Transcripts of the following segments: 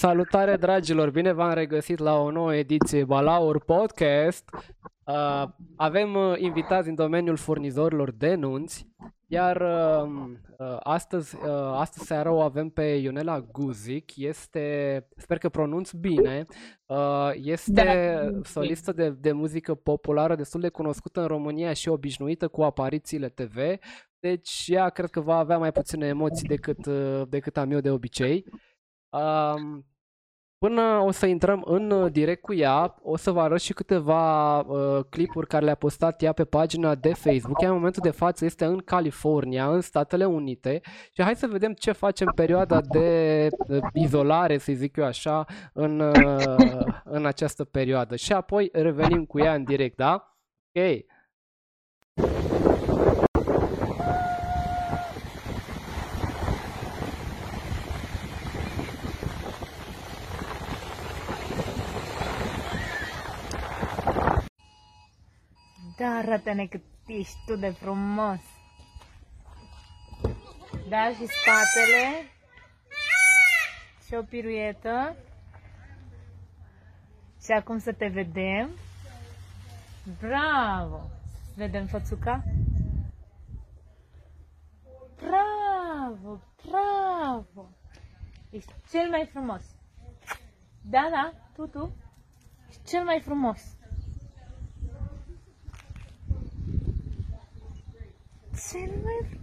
salutare dragilor, bine v-am regăsit la o nouă ediție Balaur Podcast. Uh, avem uh, invitați în domeniul furnizorilor de nunți, iar uh, uh, astăzi, uh, astăzi seara o avem pe Ionela Guzic, este, sper că pronunț bine, uh, este da. solistă de, de muzică populară destul de cunoscută în România și obișnuită cu aparițiile TV, deci ea cred că va avea mai puține emoții decât, uh, decât am eu de obicei. Um, până o să intrăm în uh, direct cu ea, o să vă arăt și câteva uh, clipuri care le-a postat ea pe pagina de Facebook. Ea în momentul de față este în California, în Statele Unite și hai să vedem ce face în perioada de uh, izolare, să zic eu așa, în, uh, în această perioadă. Și apoi revenim cu ea în direct, da? Ok. Da, arată-ne cât ești tu de frumos. Da, și spatele. Și o piruetă. Și acum să te vedem. Bravo! Să vedem fățuca. Bravo, bravo! Ești cel mai frumos. Da, da, tu, tu. Ești cel mai frumos. Cel mai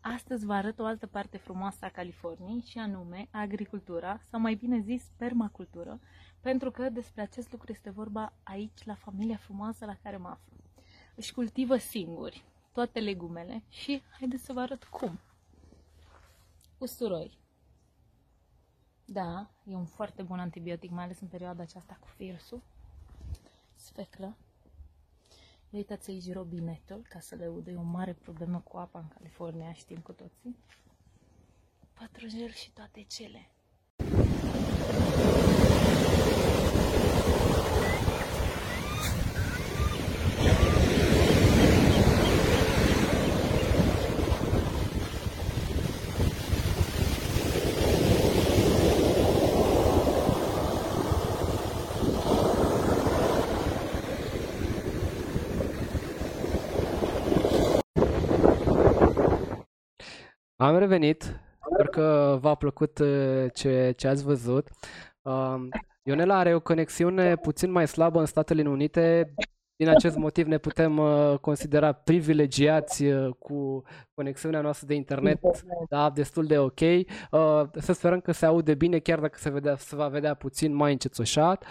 Astăzi vă arăt o altă parte frumoasă a Californiei și anume agricultura, sau mai bine zis permacultură, pentru că despre acest lucru este vorba aici, la familia frumoasă la care mă aflu. Își cultivă singuri toate legumele și haideți să vă arăt cum. Usturoi. Da, e un foarte bun antibiotic, mai ales în perioada aceasta cu virusul. Sfeclă. Uitați aici robinetul, ca să le udă. E o mare problemă cu apa în California, știm cu toții. Pătrunjel și toate cele. Am revenit, sper că v-a plăcut uh, ce, ce ați văzut. Um, Ionela are o conexiune puțin mai slabă în Statele Unite. Din acest motiv ne putem uh, considera privilegiați uh, cu conexiunea noastră de internet, da, destul de ok. Să sperăm că se aude bine, chiar dacă se, vedea, se va vedea puțin mai încețoșat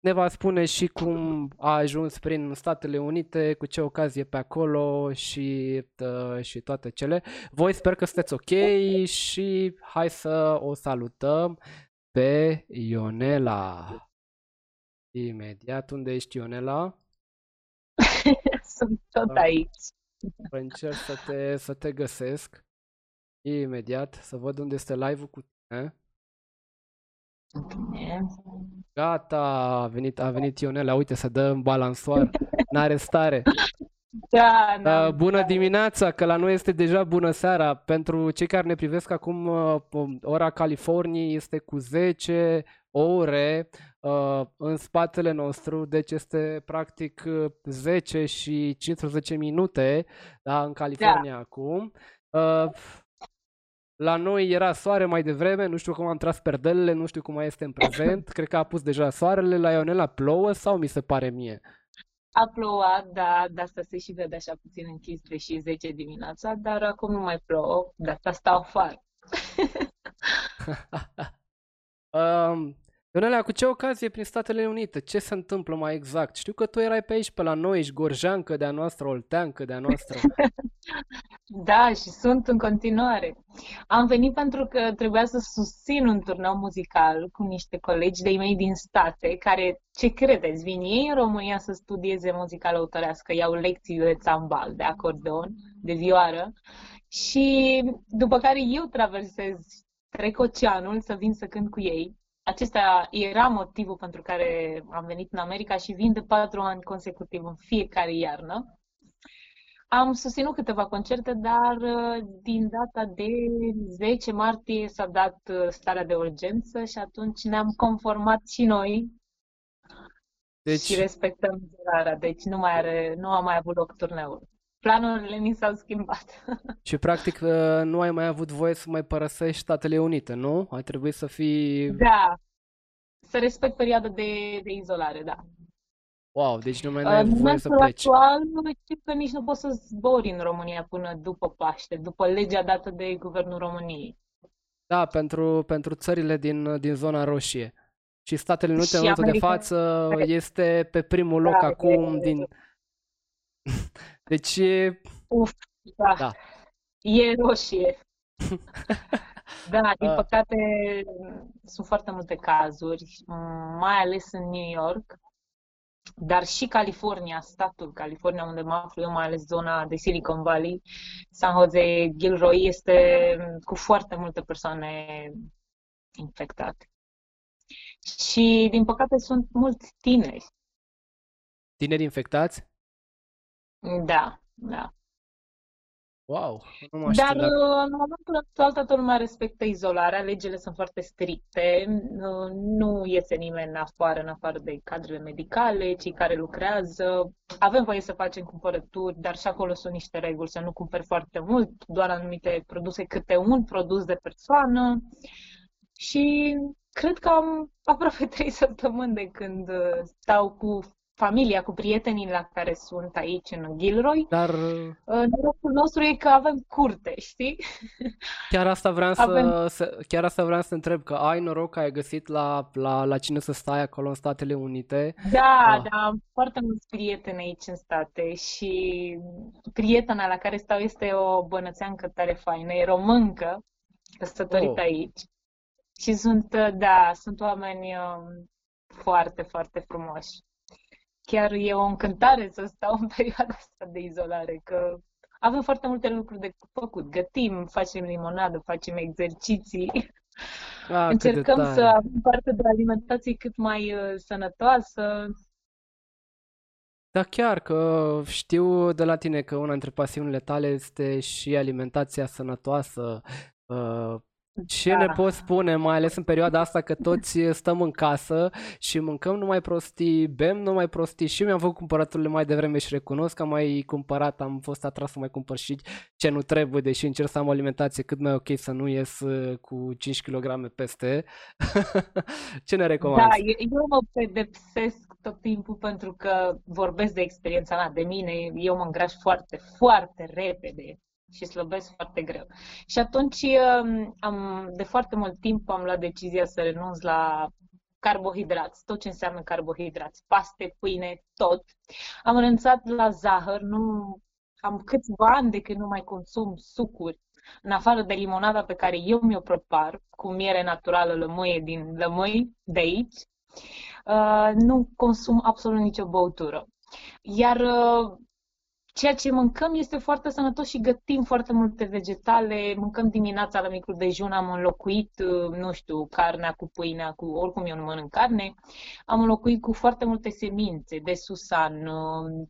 ne va spune și cum a ajuns prin Statele Unite, cu ce ocazie pe acolo și, uh, și toate cele. Voi sper că sunteți ok și hai să o salutăm pe Ionela. Imediat, unde ești Ionela? Sunt tot aici. Încerc să te, să te găsesc. Imediat, să văd unde este live-ul cu tine. Bine. Gata, a venit, a venit Ionela, uite, să dă în balansoar, n-are stare. Da, da, Uh, bună dimineața, că la noi este deja bună seara. Pentru cei care ne privesc acum, uh, ora Californiei este cu 10 ore uh, în spatele nostru, deci este practic 10 și 15 minute da, în California Da. acum. Uh, la noi era soare mai devreme, nu știu cum am tras perdelele, nu știu cum mai este în prezent. Cred că a pus deja soarele, la Ionela plouă sau mi se pare mie? A plouat, da, de asta se și vede așa puțin închis, deși 10 dimineața, dar acum nu mai plouă, de asta stau afară. um, Ionela, cu ce ocazie prin Statele Unite? Ce se întâmplă mai exact? Știu că tu erai pe aici, pe la noi, ești gorjeancă de-a noastră, olteancă de-a noastră. Da, și sunt în continuare. Am venit pentru că trebuia să susțin un turneu muzical cu niște colegi de-ai mei din state, care, ce credeți, vin ei în România să studieze muzică autorească, iau lecții de țambal, de acordeon, de vioară, și după care eu traversez, trec oceanul să vin să cânt cu ei. Acesta era motivul pentru care am venit în America și vin de patru ani consecutiv în fiecare iarnă. Am susținut câteva concerte, dar uh, din data de 10 martie s-a dat uh, starea de urgență și atunci ne-am conformat și noi deci... și respectăm zilarea. Deci nu, mai are, nu a mai avut loc turneul. Planurile ni s-au schimbat. Și practic uh, nu ai mai avut voie să mai părăsești Statele Unite, nu? Ai trebuit să fii... Da, să respect perioada de, de izolare, da. Wow, deci nu mai ai uh, voie să pleci. actual, știu că nici nu poți să zbori în România până după Paște, după legea dată de Guvernul României. Da, pentru, pentru țările din, din zona roșie. Și Statele Unite, în momentul de față, este pe primul loc da, acum e... din... deci Uf, da. da. E roșie. da, din păcate sunt foarte multe cazuri, mai ales în New York, dar și California, statul California, unde mă aflu eu, mai ales zona de Silicon Valley, San Jose, Gilroy, este cu foarte multe persoane infectate. Și, din păcate, sunt mulți tineri. Tineri infectați? Da, da. Wow, nu mă Dar uh, în momentul actual toată lumea respectă izolarea, legile sunt foarte stricte, nu iese nimeni afară, în afară de cadrele medicale, cei care lucrează. Avem voie să facem cumpărături, dar și acolo sunt niște reguli, să nu cumperi foarte mult, doar anumite produse, câte un produs de persoană. Și cred că am aproape trei săptămâni de când uh, stau cu familia, cu prietenii la care sunt aici în Gilroy. Dar... Norocul nostru e că avem curte, știi? Chiar asta vreau avem... să, chiar asta vreau să întreb, că ai noroc că ai găsit la, la, la cine să stai acolo în Statele Unite. Da, ah. da, am foarte mulți prieteni aici în state și prietena la care stau este o bănățeancă tare faină, e româncă, căsătorită oh. aici. Și sunt, da, sunt oameni um, foarte, foarte frumoși chiar e o încântare să stau în perioada asta de izolare, că avem foarte multe lucruri de făcut. Gătim, facem limonadă, facem exerciții. Ah, Încercăm să avem parte de alimentație cât mai uh, sănătoasă. Da, chiar că știu de la tine că una dintre pasiunile tale este și alimentația sănătoasă, uh, ce da. ne poți spune, mai ales în perioada asta că toți stăm în casă și mâncăm numai prostii, bem numai prostii și mi-am făcut cumpărăturile mai devreme și recunosc că am mai cumpărat, am fost atras să mai cumpăr și ce nu trebuie, deși încerc să am o alimentație cât mai ok să nu ies uh, cu 5 kg peste. ce ne recomand? Da, eu mă pedepsesc tot timpul pentru că vorbesc de experiența mea, de mine, eu mă îngraș foarte, foarte repede și slăbesc foarte greu. Și atunci, um, am, de foarte mult timp am luat decizia să renunț la carbohidrați, tot ce înseamnă carbohidrați, paste, pâine, tot. Am renunțat la zahăr, nu am câțiva ani de când nu mai consum sucuri, în afară de limonada pe care eu mi-o prepar, cu miere naturală lămâie din lămâi de aici, uh, nu consum absolut nicio băutură. Iar uh, ceea ce mâncăm este foarte sănătos și gătim foarte multe vegetale. Mâncăm dimineața la micul dejun, am înlocuit, uh, nu știu, carnea cu pâinea, cu oricum eu nu mănânc carne, am înlocuit cu foarte multe semințe de susan, uh,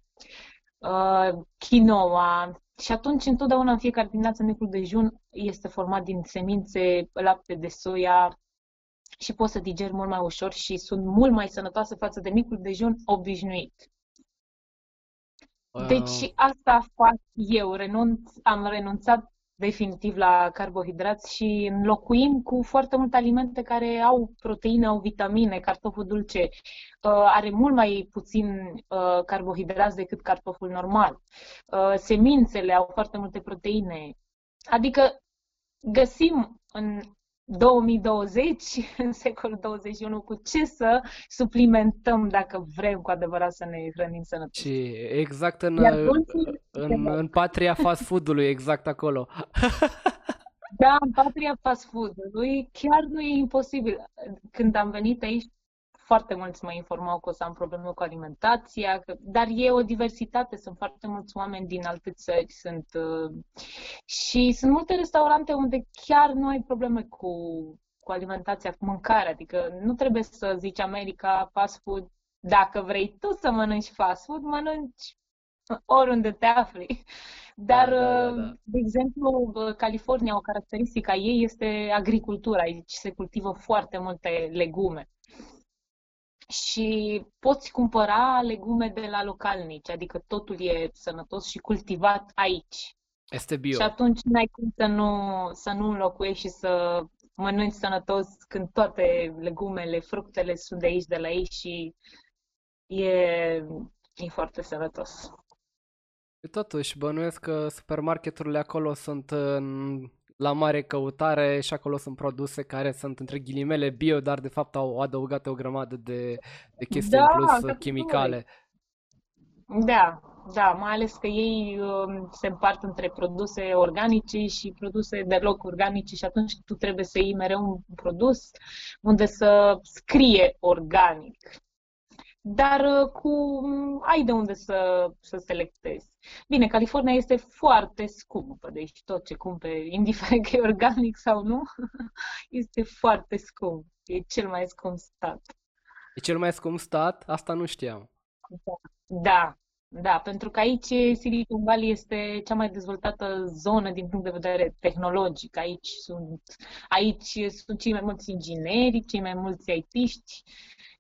uh, quinoa, și atunci, întotdeauna, în fiecare dimineață, micul dejun este format din semințe, lapte de soia și poți să digeri mult mai ușor și sunt mult mai sănătoase față de micul dejun obișnuit. Deci asta fac eu, renunț, am renunțat definitiv la carbohidrați și înlocuim cu foarte multe alimente care au proteine, au vitamine, cartoful dulce uh, are mult mai puțin uh, carbohidrați decât cartoful normal. Uh, semințele au foarte multe proteine. Adică găsim în 2020, în secolul 21, cu ce să suplimentăm dacă vrem cu adevărat să ne hrănim sănătos. Și exact în, în, în, în patria fast food-ului, exact acolo. Da, în patria fast food-ului chiar nu e imposibil. Când am venit aici, foarte mulți mă informau că o să am probleme cu alimentația, că, dar e o diversitate, sunt foarte mulți oameni din alte țări, sunt uh, și sunt multe restaurante unde chiar nu ai probleme cu, cu alimentația, cu mâncarea. Adică nu trebuie să zici America fast food. Dacă vrei tu să mănânci fast food, mănânci oriunde te afli. Dar, Da, da, da, da. de exemplu, California, o caracteristică a ei este agricultura. Aici se cultivă foarte multe legume. Și poți cumpăra legume de la localnici, adică totul e sănătos și cultivat aici. Este bio. Și atunci n-ai cum să nu, să nu înlocuiești și să mănânci sănătos când toate legumele, fructele sunt de aici, de la ei și e, e foarte sănătos. Totuși, bănuiesc că supermarketurile acolo sunt în, la mare căutare și acolo sunt produse care sunt între ghilimele bio, dar de fapt au adăugat o grămadă de, de chestii în Da, plus categoric. chimicale. Da, da, mai ales că ei um, se împart între produse organice și produse deloc organice și atunci tu trebuie să iei mereu un produs unde să scrie organic. Dar uh, cu ai de unde să, să selectezi. Bine, California este foarte scumpă, deci tot ce cumperi, indiferent că e organic sau nu, este foarte scump. E cel mai scump stat. E cel mai scump stat? Asta nu știam. Da, da, pentru că aici Silicon Valley este cea mai dezvoltată zonă din punct de vedere tehnologic. Aici sunt, aici sunt cei mai mulți ingineri, cei mai mulți IT-ști.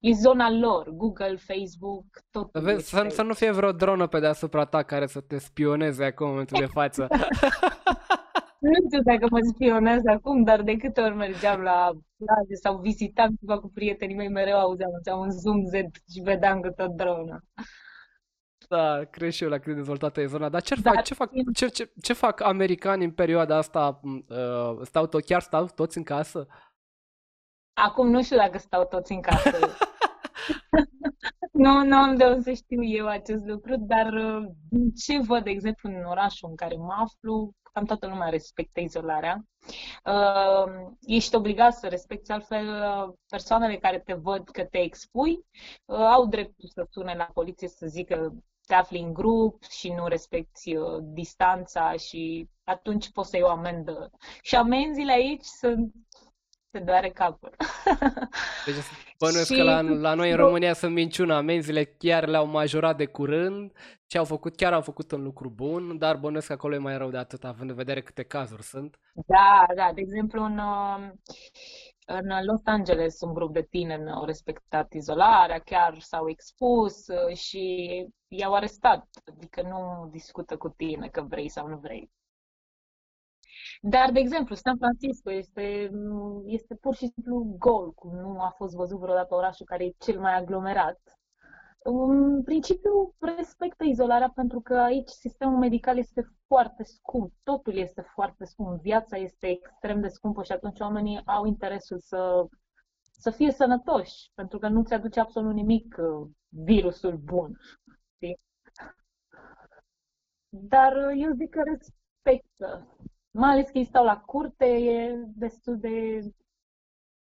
E zona lor, Google, Facebook, totul Vezi, să, este să nu fie vreo dronă pe deasupra ta care să te spioneze acum în momentul de față. Nu știu dacă mă spionează acum, dar de câte ori mergeam la plajă sau vizitam ceva cu prietenii mei, mereu auzeam, auzeam un zoom Z și vedeam câte o dronă. Da, cred și eu la cât de dezvoltată e zona. Dar ce Dar fac, ce fac, în- ce, ce, ce fac americanii în perioada asta? M, Uh, stau tot, chiar stau toți în casă? Acum nu știu dacă stau toți în casă. Nu, nu am de unde să știu eu acest lucru, dar uh, din ce văd, de exemplu, în orașul în care mă aflu, cam toată lumea respectă izolarea. Uh, ești obligat să respecti, altfel uh, persoanele care te văd că te expui uh, au dreptul să sune la poliție să zică te afli în grup și nu respecti uh, distanța și atunci poți să iei o amendă. Și amenziile aici sunt te doare capul. Deci bănuiesc că Și la, la noi în eu- România sunt minciună. Amenziile chiar le-au majorat de curând și au făcut, chiar au făcut un lucru bun, dar bănuiesc că acolo e mai rău de atât, având în vedere câte cazuri sunt. Da, da, de exemplu în, uh, în Los Angeles un grup de tineri au respectat izolarea, chiar s-au expus uh, și i-au arestat, adică nu discută cu tine că vrei sau nu vrei. Dar, de exemplu, San Francisco este, este pur și simplu gol, cum nu a fost văzut vreodată orașul care e cel mai aglomerat. În principiu, respectă izolarea pentru că aici sistemul medical este foarte scump, totul este foarte scump, viața este extrem de scumpă și atunci oamenii au interesul să, să fie sănătoși, pentru că nu ți aduce absolut nimic uh, virusul bun. Știi? Dar uh, eu zic că respectă. Mai ales că ei stau la curte, e destul de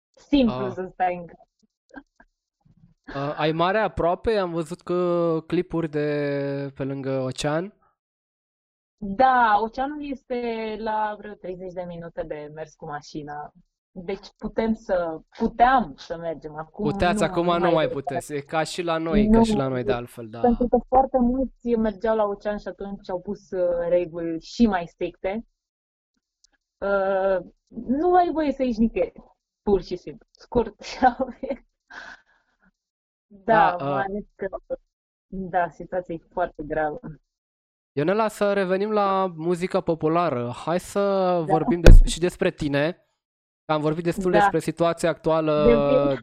simplu Ah. să stai în casă. Uh, ai mare aproape? Am văzut că clipuri de pe lângă ocean. Da, oceanul este la vreo 30 de minute de mers cu mașina. Deci putem să, puteam să mergem. Acum Puteți, nu, acum nu nu mai mai putem. puteți. E ca și la noi, ca Nu, și la noi de altfel, da. Pentru că foarte mulți mergeau la ocean și atunci au pus uh, reguli și mai stricte. Uh, nu ai voie să ieși nicăieri, pur și simplu. Scurt și la obiect. Da, Da, uh, mai ales că, da, situația e foarte gravă. Ionela, să revenim la muzica populară. Hai să Da. vorbim des- și despre tine. Am vorbit destul Da. despre situația actuală, De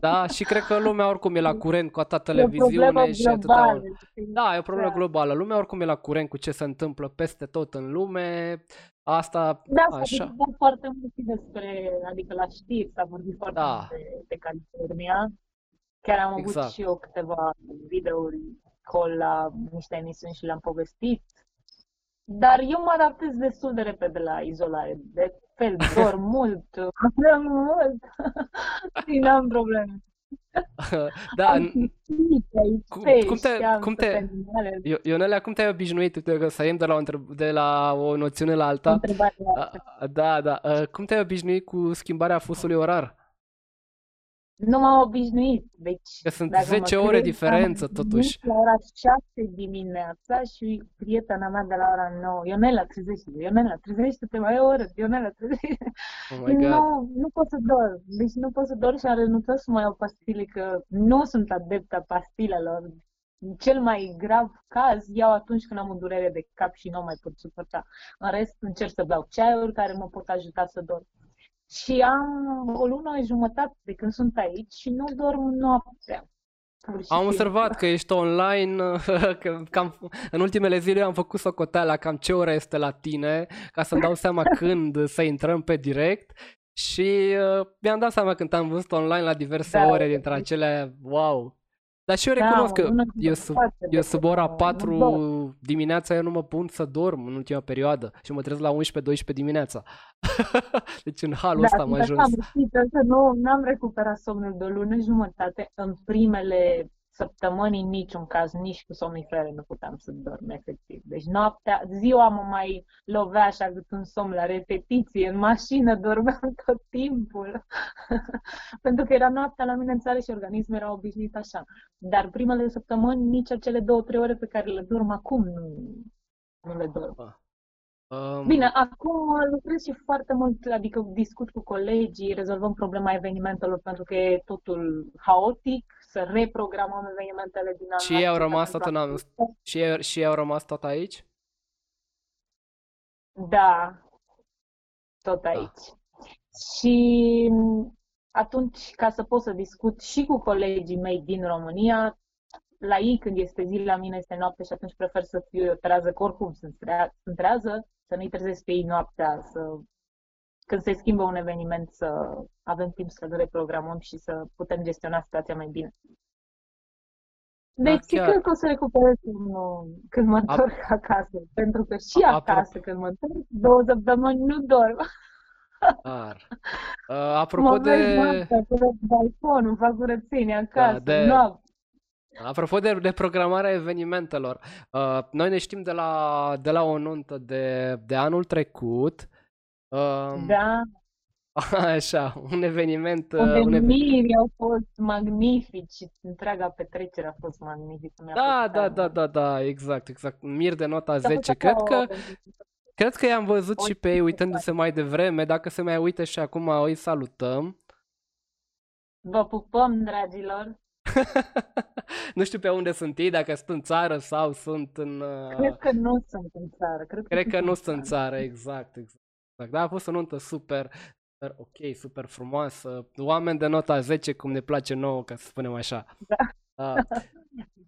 da, și cred că lumea oricum e la curent cu atâta E o problemă televiziune și atâta... globală. știi? Da, e o problemă Da. globală. Lumea oricum e la curent cu ce se întâmplă peste tot în lume. Asta, Da, s-a așa. discutat foarte mult și despre, adică la știri s-a vorbit foarte Da. mult de, de California. Chiar am avut Exact. și eu câteva videouri call la niște emisiuni și le-am povestit. Dar eu mă adaptez destul de repede la izolare. De fel, dorm mult, mănânc mult și n-am probleme. da, Am n- citit aici cum, pești, cum te, am cum toate te, animalele. Io- Ionela, cum te-ai obișnuit, uite că să iei de la o, întreb- de la o noțiune la alta, Întrebarea A- asta. da, da, a, cum te-ai obișnuit cu schimbarea fusului orar? Nu m-am obișnuit, deci Că sunt dacă mă 10 ore crezi, diferență am totuși. venit la ora 6 dimineața și prietena mea de la ora 9, Ionela, trezește-te, Ionela, trezește-te, mai e o oră, Ionela, trezește-te. Oh my god. Nu, nu pot să dorm, deci nu pot să dorm și am renunțat să mai iau pastile, că nu sunt adeptă pastilelor. Cel mai grav caz iau atunci când am o durere de cap și nu mai pot suporta. În rest, încerc să beau ceaiuri care mă pot ajuta să dorm. Și am o lună jumătate de când sunt aici și nu dorm noaptea. Pur și Am simplu. observat că ești online, că cam, în ultimele zile am făcut socoteala cam ce oră este la tine, ca să-mi dau seama când să intrăm pe direct și uh, mi-am dat seama când am văzut online la diverse Da. ore dintre acele, wow. Dar și eu Da, recunosc o că lună eu sub, jumătate de eu sub ora când nu 4 dorm. dimineața eu nu mă pun să dorm în ultima perioadă și mă trezesc la 11-12 dimineața. Deci în halul Da, ăsta am sunt așa ajuns. amărâțită că nu n-am recuperat somnul de o lună jumătate. În primele săptămâni, în niciun caz, nici cu somnifere nu puteam să dorm efectiv. Deci noaptea, ziua mă mai lovea așa cât un somn la repetiție, în mașină dormeam tot timpul. Pentru că era noaptea la mine în țară și organismul era obișnuit așa. Dar primele săptămâni, nici acele două, trei ore pe care le dorm acum, nu, nu le dorm. Um, Bine, acum lucrez și foarte mult, adică discut cu colegii, rezolvăm problema evenimentelor pentru că e totul haotic, să reprogramăm evenimentele din anul și ei au acesta rămas tot pentru în a- anul, și ei, și ei au rămas tot aici? Da, tot aici. Și atunci, ca să pot să discut și cu colegii mei din România, la ei când este zi, la mine este noapte și atunci prefer să fiu eu trează, că oricum sunt, trea- sunt trează, să nu-i trezesc pe ei noaptea, să când se schimbă un eveniment să avem timp să-l reprogramăm și să putem gestiona situația mai bine. Deci, chiar. cred că o să recuperez când, când mă întorc acasă, pentru că și Apropo- acasă, când mă întorc, două săptămâni nu dorm. Dar, uh, apropo Mă vezi de, noaptea, curăț balconul, fac curățenie acasă, de- noapte. Apropo de, de programarea evenimentelor, uh, noi ne știm de la, de la o nuntă de, de anul trecut. Um, Da, Așa, un eveniment, uh, un ev- Convenirii au fost magnifici, întreaga petrecere a fost magnifică. mi-a Da, plăcut da, tare da, mult. da, da, exact, exact. Mir de nota Și a fost 10. așa Cred o- că, cred că i-am văzut o și pe ei zi uitându-se mai devreme. Dacă se mai uită și acum, îi salutăm. Vă pupăm, dragilor. Nu știu pe unde sunt ei, dacă sunt în țară sau sunt în... uh, Cred că nu sunt în țară. Cred că, Cred că nu sunt în țară, exact, exact. exact. Da, a fost o nuntă super, super ok, super frumoasă. Oameni de nota 10, cum ne place nouă, ca să spunem așa. Da. Ah,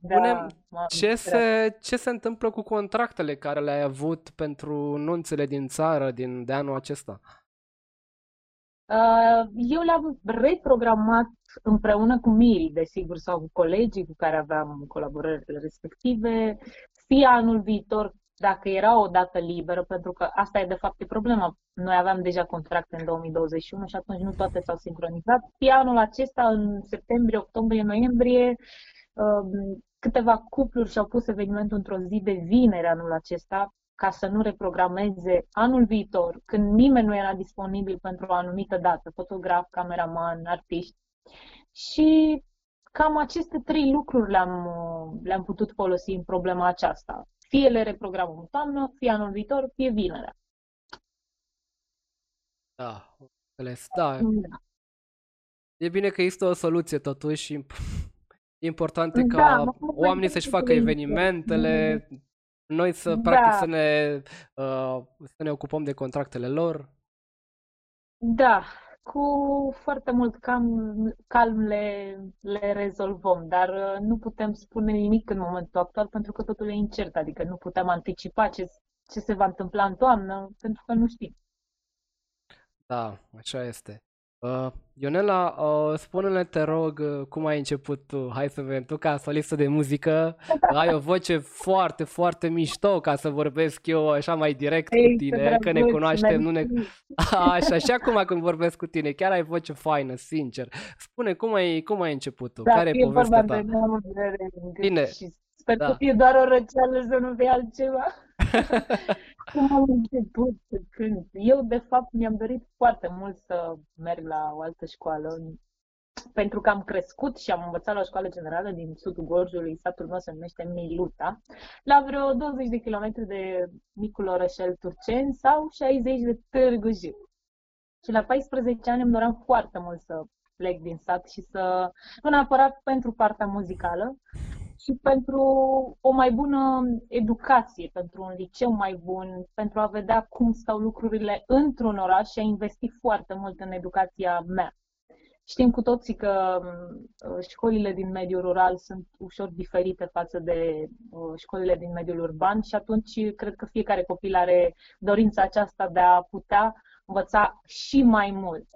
Da, Spune-mi, m-am ce bucurat. se, ce se întâmplă cu contractele care le-ai avut pentru nunțele din țară din, de anul acesta? Uh, Eu le-am reprogramat împreună cu Miri, desigur, sau cu colegii cu care aveam colaborările respective, fie anul viitor, dacă era o dată liberă, pentru că asta e de fapt e problema. Noi aveam deja contracte în 2021 și atunci nu toate s-au sincronizat. Fie anul acesta, în septembrie, octombrie, noiembrie, um, câteva cupluri și-au pus evenimentul într-o zi de vineri anul acesta, ca să nu reprogrameze anul viitor, când nimeni nu era disponibil pentru o anumită dată, fotograf, cameraman, artiști. Și cam aceste trei lucruri le-am, uh, le-am putut folosi în problema aceasta. Fie le reprogramăm în toamnă, fie anul viitor, fie vinerea. Da, înțeles. Da, Da. e bine că există o soluție totuși și imp- important e Da, ca mă bucur oamenii că să-și se facă trăiește. evenimentele, noi să Da. practic să ne, uh, să ne ocupăm de contractele lor. Da, cu foarte mult cam, calm le, le rezolvăm, dar uh, nu putem spune nimic în momentul actual pentru că totul e incert, adică nu putem anticipa ce, ce se va întâmpla în toamnă pentru că nu știm. Da, așa este. Uh, Ionela, uh, spune-ne, te rog, uh, cum ai început tu? Hai să vedem, tu ca solistă de muzică ai o voce foarte, foarte mișto ca să vorbesc eu așa mai direct Ei, cu tine, că ne cunoaștem, nu ne... Așa, și acum când vorbesc cu tine, chiar ai voce faină, sincer. Spune, cum ai, cum ai început tu? Da, Care e povestea ta? De Bine, și sper da. să fie doar o răceală, să nu fie altceva. Cum am început să cânt? Eu, de fapt, mi-am dorit foarte mult să merg la o altă școală, pentru că am crescut și am învățat la o școală generală din sudul Gorjului, satul meu se numește Miluta, la vreo 20 de kilometri de micul orășel Turceni sau 60 de Târgu Jiu. Și la 14 ani îmi doream foarte mult să plec din sat și să, nu neapărat pentru partea muzicală, și pentru o mai bună educație, pentru un liceu mai bun, pentru a vedea cum stau lucrurile într-un oraș și a investi foarte mult în educația mea. Știm cu toții că uh, școlile din mediul rural sunt ușor diferite față de uh, școlile din mediul urban și atunci cred că fiecare copil are dorința aceasta de a putea învăța și mai mult.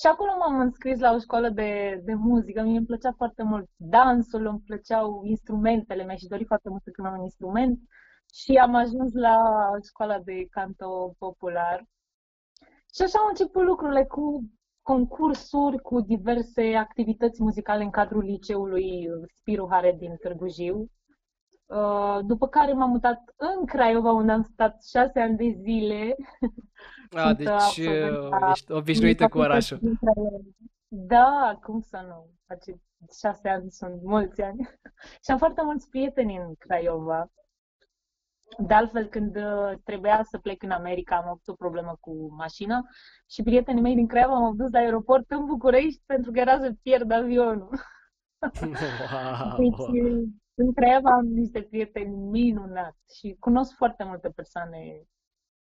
Și acolo m-am înscris la o școală de, de muzică. Mie îmi plăcea foarte mult dansul, îmi plăceau instrumentele, mi-aș dori foarte mult să cânt un instrument și am ajuns la școala de canto popular. Și așa au început lucrurile cu concursuri, cu diverse activități muzicale în cadrul liceului Spiru Hare din Târgu Jiu. Uh, după care m-am mutat în Craiova, unde am stat șase ani de zile. A, deci uh, ești obișnuită cu orașul. Da, cum să nu? Face șase ani sunt mulți ani. și am foarte mulți prieteni în Craiova. De altfel, când uh, trebuia să plec în America, am avut o problemă cu mașina și prietenii mei din Craiova m-au dus la aeroport în București pentru că era să pierd avionul. Wow. Deci, în Craiova am niște prieteni minunați și cunosc foarte multe persoane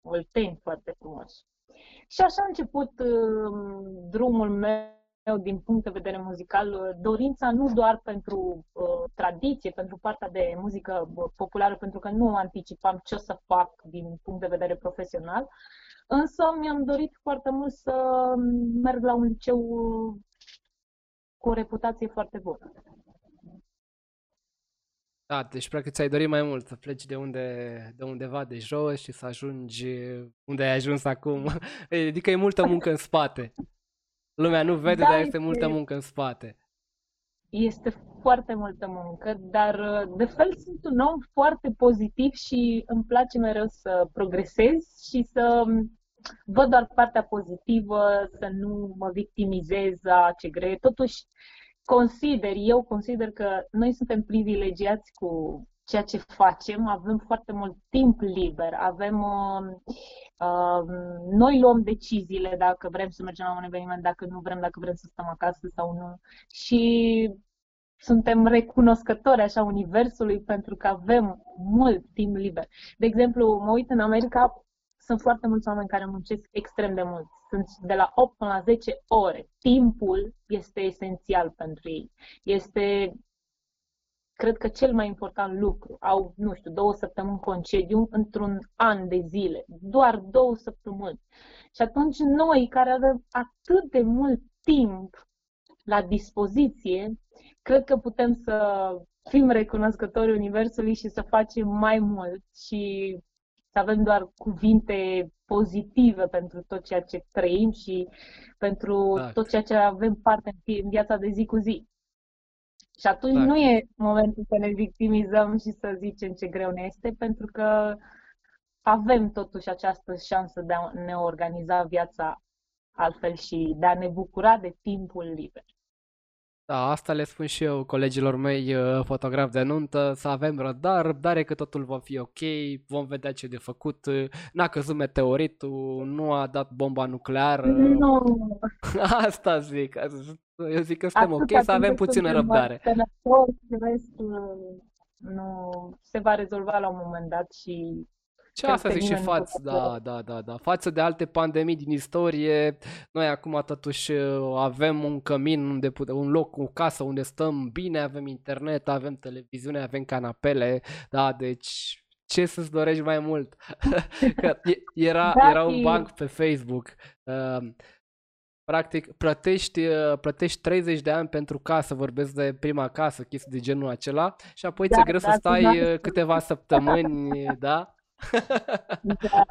olteni foarte frumoși. Și așa a început uh, drumul meu din punct de vedere muzical, dorința nu doar pentru uh, tradiție, pentru partea de muzică populară, pentru că nu anticipam ce o să fac din punct de vedere profesional, însă mi-am dorit foarte mult să merg la un liceu cu o reputație foarte bună. Da, deci practic ți-ai dorit mai mult să pleci de unde, de undeva de jos și să ajungi unde ai ajuns acum. Adică e multă muncă în spate. Lumea nu vede, Da, dar este este- multă muncă în spate. Este foarte multă muncă, dar de fel sunt un om foarte pozitiv și îmi place mereu să progresez și să văd doar partea pozitivă, să nu mă victimizez a ce greu. Totuși, consider, eu consider că noi suntem privilegiați cu ceea ce facem, avem foarte mult timp liber, avem, uh, uh, noi luăm deciziile dacă vrem să mergem la un eveniment, dacă nu vrem, dacă vrem să stăm acasă sau nu. Și suntem recunoscători așa universului pentru că avem mult timp liber. De exemplu, mă uit în America, sunt foarte mulți oameni care muncesc extrem de mult. Sunt de la 8 până la 10 ore. Timpul este esențial pentru ei. Este, cred că, cel mai important lucru. Au, nu știu, două săptămâni concediu într-un an de zile. Doar două săptămâni. Și atunci noi, care avem atât de mult timp la dispoziție, cred că putem să fim recunoscători Universului și să facem mai mult și să avem doar cuvinte pozitive pentru tot ceea ce trăim și pentru Exact. tot ceea ce avem parte în fie- în viața de zi cu zi. Și atunci Exact. nu e momentul să ne victimizăm și să zicem ce greu ne este, pentru că avem totuși această șansă de a ne organiza viața altfel și de a ne bucura de timpul liber. Da, asta le spun și eu colegilor mei uh, fotografi de nuntă, să avem răbdare, răbdare că totul va fi ok, vom vedea ce e de făcut, uh, n-a căzut meteoritul, nu a dat bomba nucleară, Nu, asta zic, asta- eu zic că suntem ok, atâta să avem timp cât puțină suntem răbdare. sănătoși, restul nu se va rezolva la un moment dat și Și Cred asta că zic și nimeni nu față, poate da, da, da, da, față de alte pandemii din istorie, noi acum totuși uh, avem un cămin unde pute- un loc, o casă unde stăm bine, avem internet, avem televiziune, avem canapele, da, deci ce să-ți dorești mai mult? Că e- era, Da, era un și- banc pe Facebook, uh, practic plătești, uh, plătești 30 de ani pentru casă, vorbesc de prima casă, chestii de genul acela și apoi da, ți-e greu da, să stai da. Uh, câteva săptămâni, da? Da?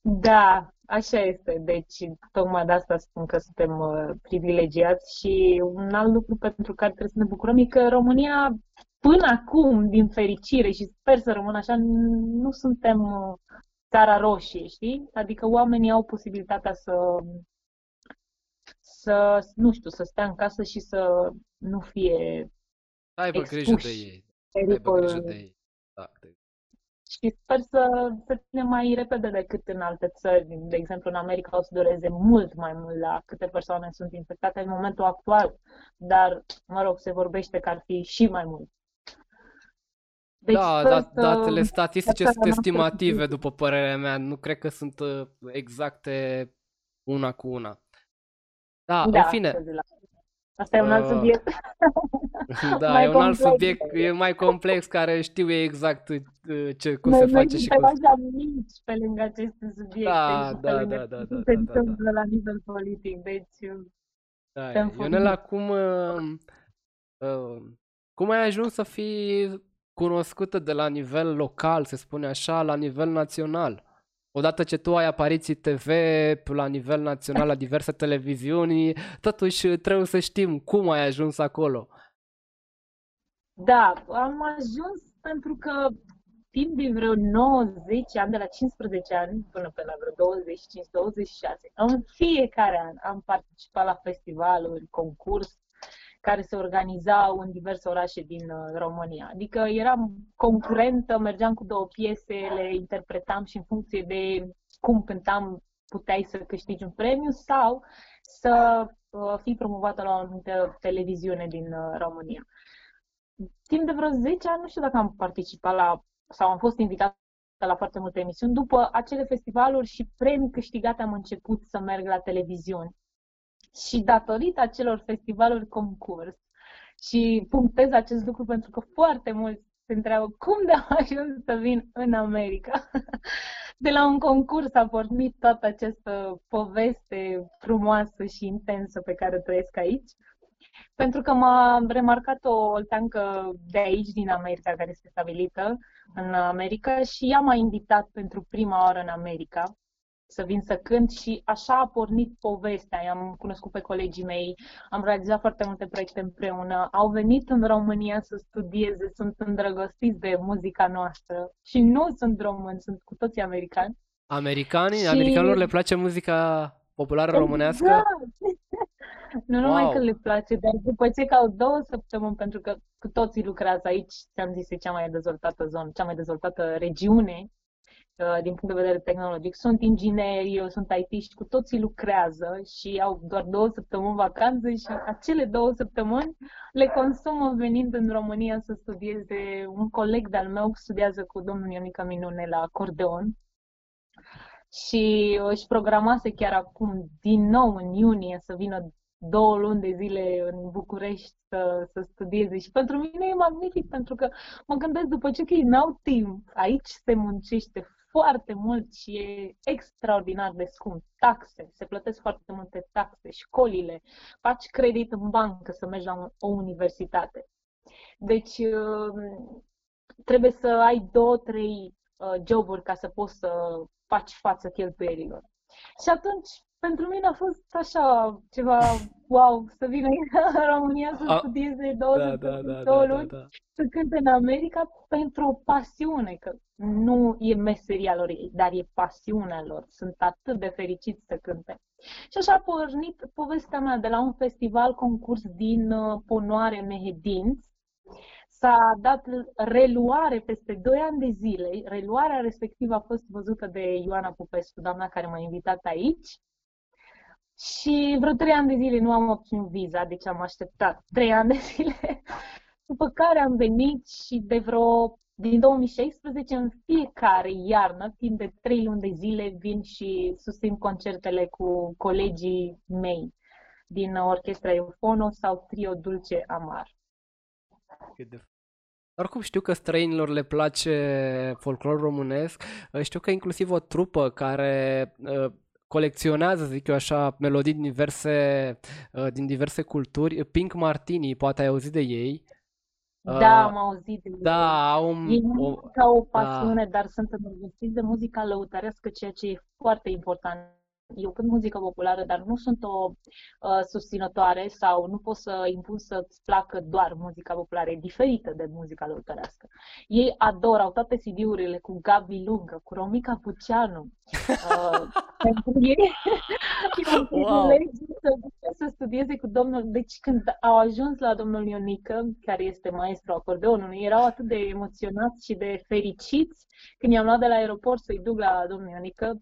Da, așa este. Deci, tocmai de asta spun că suntem uh, privilegiați și un alt lucru pentru care trebuie să ne bucurăm e că România, până acum, din fericire și sper să rămână așa, nu suntem uh, țara roșie, știi? Adică oamenii au posibilitatea să, să, nu știu, să stea în casă și să nu fie Aibă grijă de ei. Aibă grijă de ei. Da, de și sper să, să ținem mai repede decât în alte țări. De exemplu, în America o să dureze mult mai mult la câte persoane sunt infectate în momentul actual, dar, mă rog, se vorbește că ar fi și mai mult. Deci, da, da să... datele statistice sunt estimative, după părerea mea. Nu cred că sunt uh, exacte una cu una. Da, da în fine. Asta e un alt uh, subiect. Da, mai e un alt subiect, e mai complex, care știu exact uh, ce, cum noi, se face și cum... așa mici pe lângă aceste subiecte da, și da, pe lângă da, da, da, se da, întâmplă da, da. la nivel politic, deci... Uh, da, Ionela, cum, uh, uh, cum ai ajuns să fii cunoscută de la nivel local, se spune așa, la nivel național? Odată ce tu ai apariții TV la nivel național la diverse televiziuni, totuși trebuie să știm cum ai ajuns acolo. Da, am ajuns pentru că timp din vreo 90 ani, de la 15 ani până pe la vreo 25-26, în fiecare an am participat la festivaluri, concurs, care se organizau în diverse orașe din uh, România. Adică eram concurentă, mergeam cu două piese, le interpretam și în funcție de cum cântam puteai să câștigi un premiu sau să uh, fii promovată la o anumită televiziune din uh, România. Timp de vreo 10 ani, nu știu dacă am participat la sau am fost invitată la foarte multe emisiuni. După acele festivaluri și premii câștigate am început să merg la televiziuni și datorită acelor festivaluri concurs. Și punctez acest lucru pentru că foarte mulți se întreabă cum de am ajuns să vin în America. De la un concurs a pornit toată această poveste frumoasă și intensă pe care trăiesc aici. Pentru că m-a remarcat o olteancă de aici, din America, care este stabilită în America și ea m-a invitat pentru prima oară în America să vin să cânt și așa a pornit povestea. I-am cunoscut pe colegii mei, am realizat foarte multe proiecte împreună, au venit în România să studieze, sunt îndrăgostiți de muzica noastră și nu sunt români, sunt cu toții americani. Americanii? Și... Americanilor le place muzica populară exact. românească? Da. nu numai wow. că le place, dar după ce că au două săptămăni, pentru că cu toții lucrează aici, ți-am zis, e cea mai dezvoltată zonă, cea mai dezvoltată regiune Uh, din punct de vedere tehnologic. Sunt ingineri, eu sunt it și cu toții lucrează și au doar două săptămâni vacanță și acele două săptămâni le consumă venind în România să studieze. Un coleg de-al meu studiază cu domnul Ionica Minune la acordeon și își programase chiar acum din nou în iunie să vină două luni de zile în București să, să studieze și pentru mine e magnific pentru că mă gândesc după ce că ei n-au timp, aici se muncește foarte mult și e extraordinar de scump. Taxe, se plătesc foarte multe taxe, școlile, faci credit în bancă să mergi la o universitate. Deci um, trebuie să ai două, trei uh, joburi ca să poți să faci față cheltuielilor. Și atunci pentru mine a fost așa ceva wow, să vină în România să a, studieze două, da, da, da, două da, luni, da, da. să cânte în America pentru o pasiune, că nu e meseria lor ei, dar e pasiunea lor. Sunt atât de fericiți să cânte. Și așa a pornit povestea mea de la un festival concurs din uh, Ponoare Mehedinți. S-a dat reluare peste 2 ani de zile. Reluarea respectivă a fost văzută de Ioana Popescu, doamna care m-a invitat aici. Și vreo trei ani de zile nu am obținut viza, deci am așteptat trei ani de zile. După care am venit și de vreo din 2016 în fiecare iarnă, timp de trei luni de zile, vin și susțin concertele cu colegii mei din Orchestra Eufono sau Trio Dulce Amar. Oricum știu că străinilor le place folclor românesc, știu că inclusiv o trupă care uh, colecționează, zic eu așa, melodii din diverse, uh, din diverse culturi. Pink Martini, poate ai auzit de ei. Da, am auzit de Da, au un, Ei nu o, ca o da. pasiune, dar sunt îndrăgostiți de muzica lăutărească, ceea ce e foarte important. Eu cânt muzică populară, dar nu sunt o uh, susținătoare sau nu pot să impun să-ți placă doar muzica populară. E diferită de muzica lăutărească. Ei adoră, au toate CD-urile cu Gabi Lungă, cu Romica Puceanu. Uh, pentru ei e un Wow. privilegiu să ducă să studieze cu domnul. Deci când au ajuns la domnul Ionică, care este maestru acordeonului, erau atât de emoționați și de fericiți când i-am luat de la aeroport să-i duc la domnul Ionică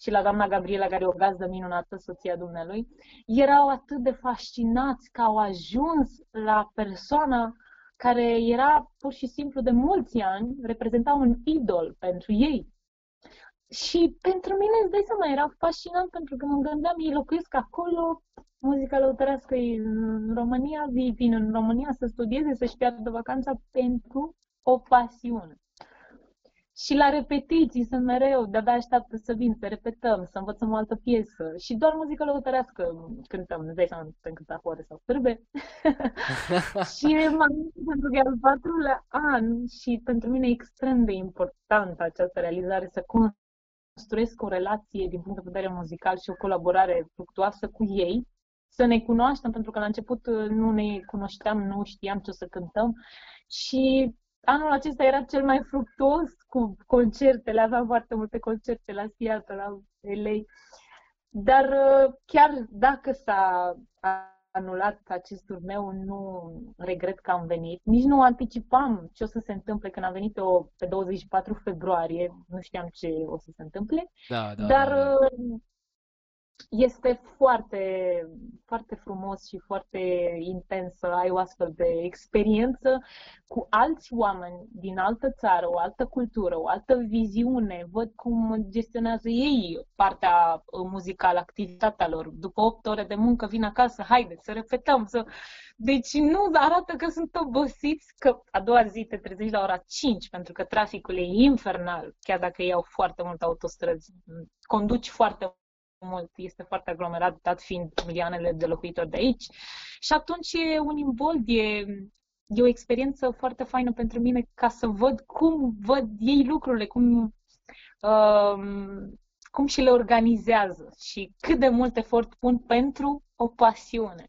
și la doamna Gabriela, care e o gazdă minunată, soția dumnealui, erau atât de fascinați că au ajuns la persoana care era pur și simplu de mulți ani, reprezenta un idol pentru ei. Și pentru mine, îți dai seama, era fascinant pentru că mă gândeam, ei locuiesc acolo, muzica lăutărească e în România, ei vin în România să studieze, să-și piardă vacanța pentru o pasiune. Și la repetiții sunt mereu, de-abia așteaptă să vin, să repetăm, să învățăm o altă piesă. Și doar muzică lăutărească cântăm, îți dai seama, putem cânta cu ore sau sârbe. și m-am gândit pentru că e al patrulea an și pentru mine e extrem de importantă această realizare, să construiesc o relație din punct de vedere muzical și o colaborare fructuoasă cu ei, să ne cunoaștem, pentru că la început uh, nu ne cunoșteam, nu știam ce o să cântăm și anul acesta era cel mai fructuos cu concertele, aveam foarte multe concerte la Seattle, la LA, dar uh, chiar dacă s-a anulat acest turneu, nu regret că am venit. Nici nu anticipam ce o să se întâmple când am venit eu pe 24 februarie, nu știam ce o să se întâmple, da, da, dar da, da. Uh, este foarte, foarte frumos și foarte intens să ai o astfel de experiență cu alți oameni din altă țară, o altă cultură, o altă viziune. Văd cum gestionează ei partea uh, muzicală, activitatea lor. După 8 ore de muncă vin acasă, haide să repetăm. Să... Deci nu arată că sunt obosiți, că a doua zi te trezești la ora 5, pentru că traficul e infernal, chiar dacă ei au foarte multe autostrăzi. Conduci foarte mult, este foarte aglomerat, dat fiind milioanele de locuitori de aici. Și atunci e un imbold, e, e o experiență foarte faină pentru mine ca să văd cum văd ei lucrurile, cum, um, cum și le organizează și cât de mult efort pun pentru o pasiune.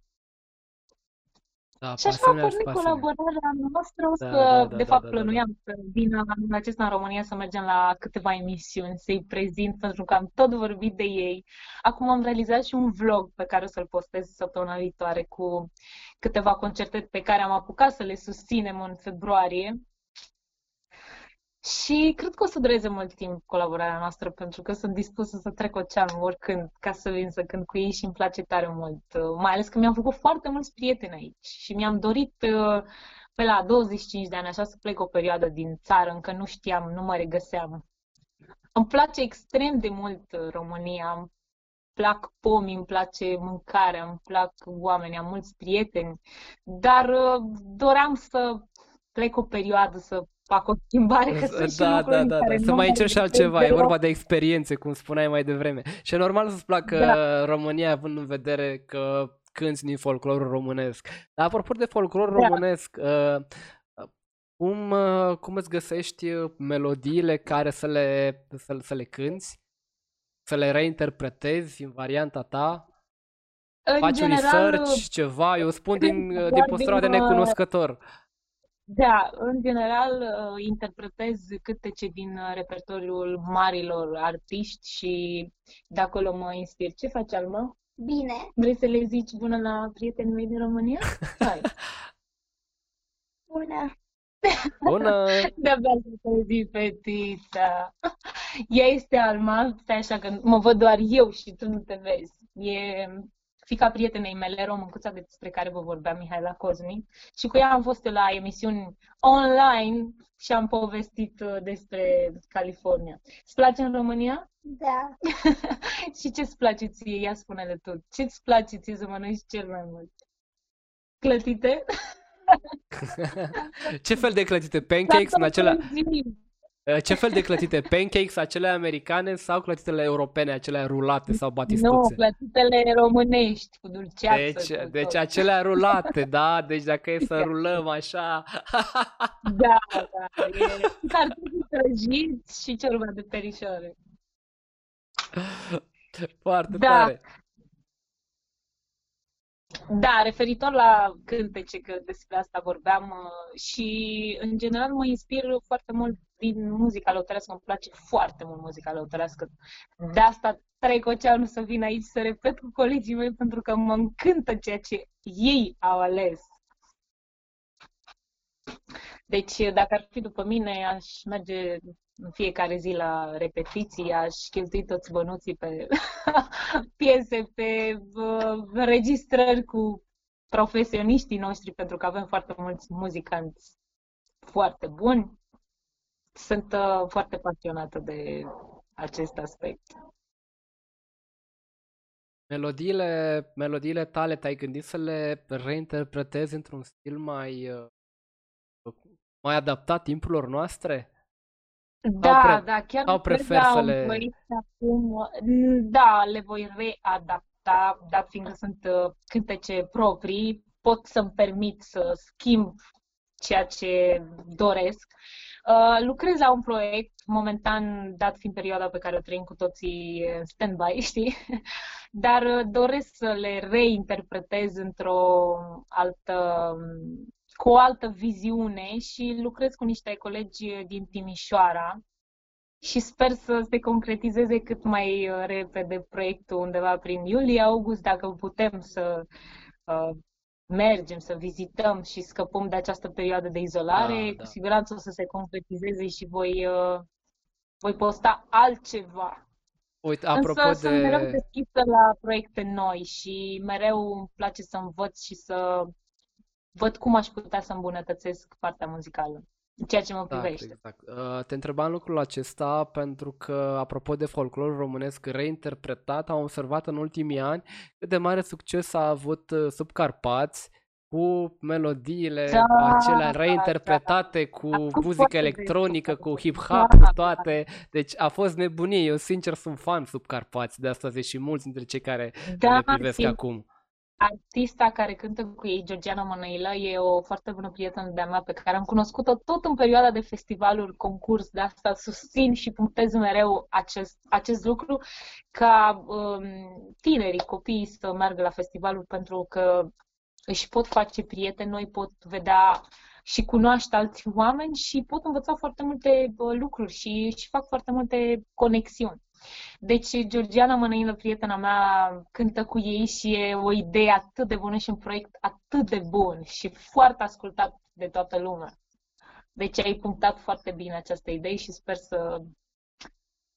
Da, Și așa a pasiunea și pornit pasiunea. colaborarea noastră, o Da, să, da, da, de da, fapt, da, da, da. plănuiam să vin anul acesta în România să mergem la câteva emisiuni, să-i prezint, pentru că am tot vorbit de ei. Acum am realizat și un vlog pe care o să-l postez săptămâna viitoare cu câteva concerte pe care am apucat să le susținem în februarie. Și cred că o să dureze mult timp colaborarea noastră, pentru că sunt dispusă să trec oceanul oricând ca să vin să cânt cu ei și îmi place tare mult. Uh, Mai ales că mi-am făcut foarte mulți prieteni aici și mi-am dorit uh, pe la 25 de ani așa să plec o perioadă din țară, încă nu știam, nu mă regăseam. Îmi place extrem de mult uh, România, îmi plac pomii, îmi place mâncarea, îmi plac oamenii, am mulți prieteni, dar uh, doream să plec o perioadă să fac o schimbare, că sunt și Da, lucruri da, în da, care da. Să nu mai mă încerci și regăsesc altceva. E deloc. vorba de experiențe, cum spuneai mai devreme. Și e normal să-ți placă Da. România, având în vedere că cânti din folclorul românesc. Dar apropo de folclor Da. românesc, uh, cum, uh, cum îți găsești uh, melodiile care să le, să, să le cânti? Să le reinterpretezi în varianta ta? În Faci un general, research, ceva? Eu spun cred din, că din doar postura de din, uh, necunoscător. Da, în general uh, interpretez câtece din uh, repertoriul marilor artiști și de acolo mă inspir. Ce faci, Alma? Bine. Vrei să le zici bună la prietenii mei din România? Hai. Bună. Bună! De-abia să te zi, fetița. Ea este Alma, stai așa că mă văd doar eu și tu nu te vezi. E fica prietenei mele, româncuța despre care vă vorbeam, Mihaela Cosmi, și cu ea am fost la emisiuni online și am povestit uh, despre California. Îți place în România? Da. și ce-ți place ție? Ia spune-le tu. Ce-ți place ție să mănânci cel mai mult? Clătite? Ce fel de clătite? Pancakes în acelea... Zi. Uh, Ce fel de clătite? Pancakes, acele americane sau clătitele europene, acele rulate sau Nu, batistuțe? clătitele românești cu dulceață, Deci, cu deci tot. acelea rulate, da? Deci dacă e să rulăm așa... Da, da, e cartofi prăjiți și ciorba de perișoare. Foarte Da. tare. Da, referitor la cântece, că despre asta vorbeam uh, și în general mă inspir foarte mult din muzica lăutărească, îmi place foarte mult muzica lăutărească. De asta trec oceanul să vin aici să repet cu colegii mei pentru că mă încântă ceea ce ei au ales. Deci, dacă ar fi după mine, aș merge în fiecare zi la repetiții, aș cheltui toți bănuții pe piese, pe uh, înregistrări cu profesioniștii noștri, pentru că avem foarte mulți muzicanți foarte buni. Sunt uh, foarte pasionată de acest aspect. Melodiile, melodiile tale, te-ai gândit să le reinterpretezi într-un stil mai, uh, mai adaptat timpurilor noastre? Da, pre- da, chiar sau lucrez preferi la să un le- proiect acum. Da, le voi readapta, dat fiindcă sunt uh, cântece proprii, pot să-mi permit să schimb ceea ce doresc. Uh, lucrez la un proiect, momentan, dat fiind perioada pe care o trăim cu toții în stand-by, știi? Dar uh, doresc să le reinterpretez într-o altă, cu o altă viziune și lucrez cu niște colegi din Timișoara și sper să se concretizeze cât mai uh, repede proiectul undeva prin iulie-august, dacă putem să uh, mergem, să vizităm și scăpăm de această perioadă de izolare, Da, cu da. siguranță o să se concretizeze și voi, uh, voi posta altceva. Uite, apropo Însă sunt mereu de... deschisă la proiecte noi și mereu îmi place să învăț și să văd cum aș putea să îmbunătățesc partea muzicală, în ceea ce mă Exact, privește. exact. Uh, Te întrebam lucrul acesta pentru că, apropo de folclorul românesc reinterpretat, am observat în ultimii ani cât de mare succes a avut uh, sub Carpați cu melodiile Da, acelea da, reinterpretate cu Acum muzică foarte electronică, des. cu Da, hip-hop, cu da. toate. Deci a fost nebunie. Eu sincer sunt fan sub Carpați de asta și mulți dintre cei care Da, le privesc și acum. Artista care cântă cu ei, Georgiana Mănăilă, e o foarte bună prietenă de-a mea pe care am cunoscut-o tot în perioada de festivaluri, concurs, de asta susțin și punctez mereu acest, acest lucru, ca um, tinerii, copiii să meargă la festivaluri pentru că își pot face prieteni, noi pot vedea și cunoaște alți oameni și pot învăța foarte multe uh, lucruri și, și fac foarte multe conexiuni. Deci, Georgiana Mănăilă, prietena mea, cântă cu ei și e o idee atât de bună și un proiect atât de bun și foarte ascultat de toată lumea. Deci ai punctat foarte bine această idee și sper să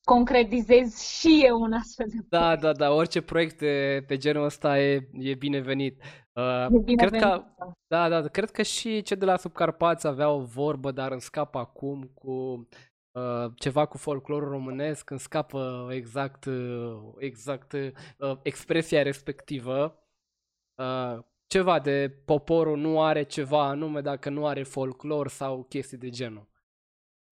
concretizez și eu un astfel de Da, da, da, orice proiect de, de genul ăsta e, e binevenit. Uh, E bine cred că, venit. da, da, cred că și cei de la Subcarpați aveau o vorbă, dar îmi scapă acum cu uh, ceva cu folclorul românesc, îmi scapă exact, uh, exact uh, expresia respectivă. Uh, ceva de poporul nu are ceva anume dacă nu are folclor sau chestii de genul.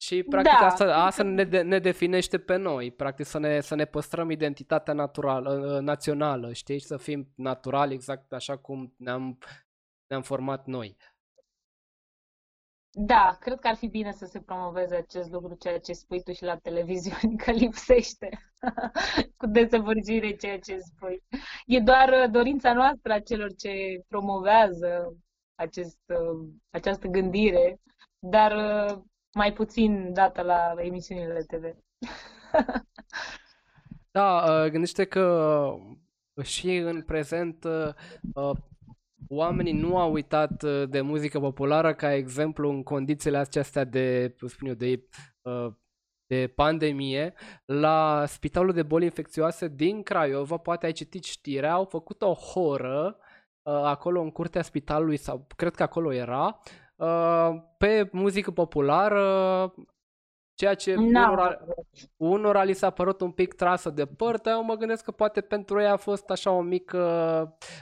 Și practic Da, asta, asta cred ne, de, ne definește pe noi, practic să ne, să ne păstrăm identitatea naturală, uh, națională, știi, și să fim naturali exact așa cum ne-am, ne-am format noi. Da, cred că ar fi bine să se promoveze acest lucru, ceea ce spui tu și la televiziune, că lipsește cu desăvârșire ceea ce spui. E doar uh, dorința noastră a celor ce promovează acest, uh, această gândire, dar uh, mai puțin dată la emisiunile TV. Da, uh, gândește că uh, și în prezent uh, uh, oamenii nu au uitat uh, de muzică populară ca exemplu în condițiile acestea de, cum spun eu, de, uh, de pandemie. La Spitalul de Boli Infecțioase din Craiova, poate ai citit știrea, au făcut o horă uh, acolo în curtea spitalului, sau cred că acolo era, uh, pe muzică populară, ceea ce unora, unora li s-a părut un pic trasă de păr, dar eu mă gândesc că poate pentru ei a fost așa o mică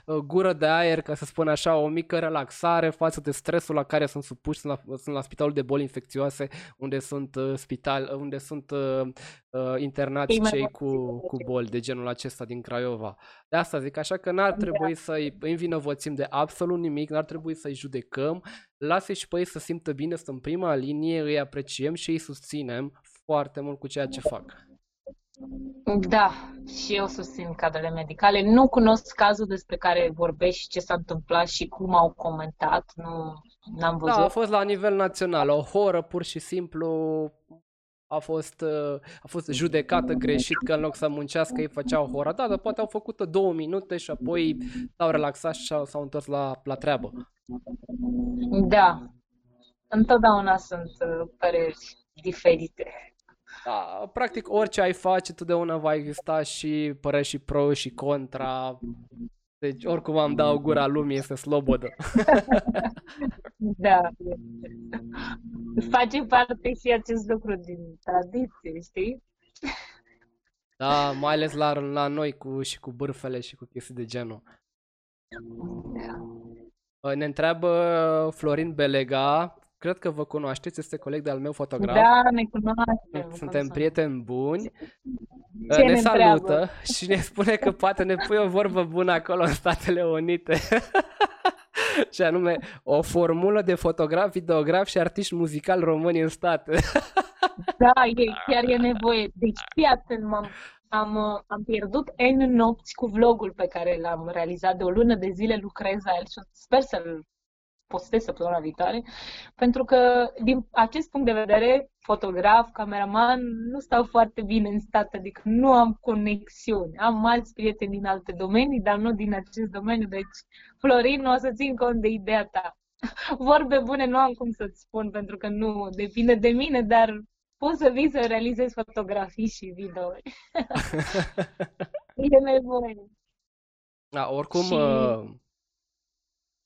uh, gură de aer, ca să spun așa, o mică relaxare față de stresul la care sunt supuși, sunt la, sunt la spitalul de boli infecțioase, unde sunt, uh, spital, unde sunt uh, uh, internați cei cu, cu boli de genul acesta din Craiova. De asta zic, așa că n-ar trebui da. să-i învinovățim de absolut nimic, n-ar trebui să-i judecăm, lasă și pe ei să simtă bine, să în prima linie, îi apreciem și îi susținem foarte mult cu ceea ce fac. Da, și eu susțin cadrele medicale. Nu cunosc cazul despre care vorbești și ce s-a întâmplat și cum au comentat. Nu am văzut. Da, a fost la nivel național. O horă pur și simplu a fost, uh, a fost judecată greșit că în loc să muncească ei făceau hora. Da, dar poate au făcut două minute și apoi s-au relaxat și s-au întors la, la treabă. Da, întotdeauna sunt uh, păreri diferite. Da, practic orice ai face, totdeauna va exista și păreri și pro și contra. Deci oricum am dau gura lumii este slobodă. da. Face parte și acest lucru din tradiție, știi? Da, mai ales la, la noi cu, și cu bârfele și cu chestii de genul. Da. Ne întreabă Florin Belega, cred că vă cunoașteți, este coleg de-al meu fotograf. Da, ne cunoaștem. Suntem prieteni buni. Ce ne, ne salută întreabă? și ne spune că poate ne pui o vorbă bună acolo în Statele Unite. și anume o formulă de fotograf, videograf și artiști muzical români în state. da, e, chiar e nevoie. Deci, fii atent, m-am, am, am pierdut N nopți cu vlogul pe care l-am realizat de o lună de zile, lucrez la el și sper să-l postez săptămâna viitoare, pentru că din acest punct de vedere, fotograf, cameraman, nu stau foarte bine în stat, adică nu am conexiuni. Am alți prieteni din alte domenii, dar nu din acest domeniu, deci Florin, o să țin cont de ideea ta. Vorbe bune nu am cum să-ți spun, pentru că nu depinde de mine, dar pot să vii să realizez fotografii și videouri. e nevoie. Da, oricum, și...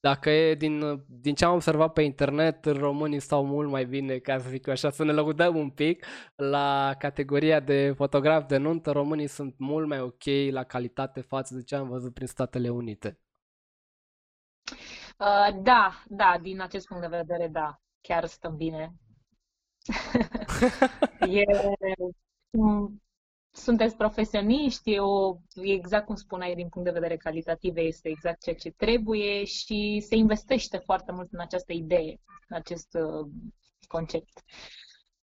uh, dacă e din, din ce am observat pe internet, românii stau mult mai bine, ca să zic așa, să ne lăudăm un pic. La categoria de fotograf de nuntă, românii sunt mult mai ok la calitate față de ce am văzut prin Statele Unite. Uh, da, da, din acest punct de vedere, da, chiar stăm bine. e, sunteți profesioniști, o, exact cum spuneai, din punct de vedere calitativ, este exact ceea ce trebuie și se investește foarte mult în această idee, în acest uh, concept.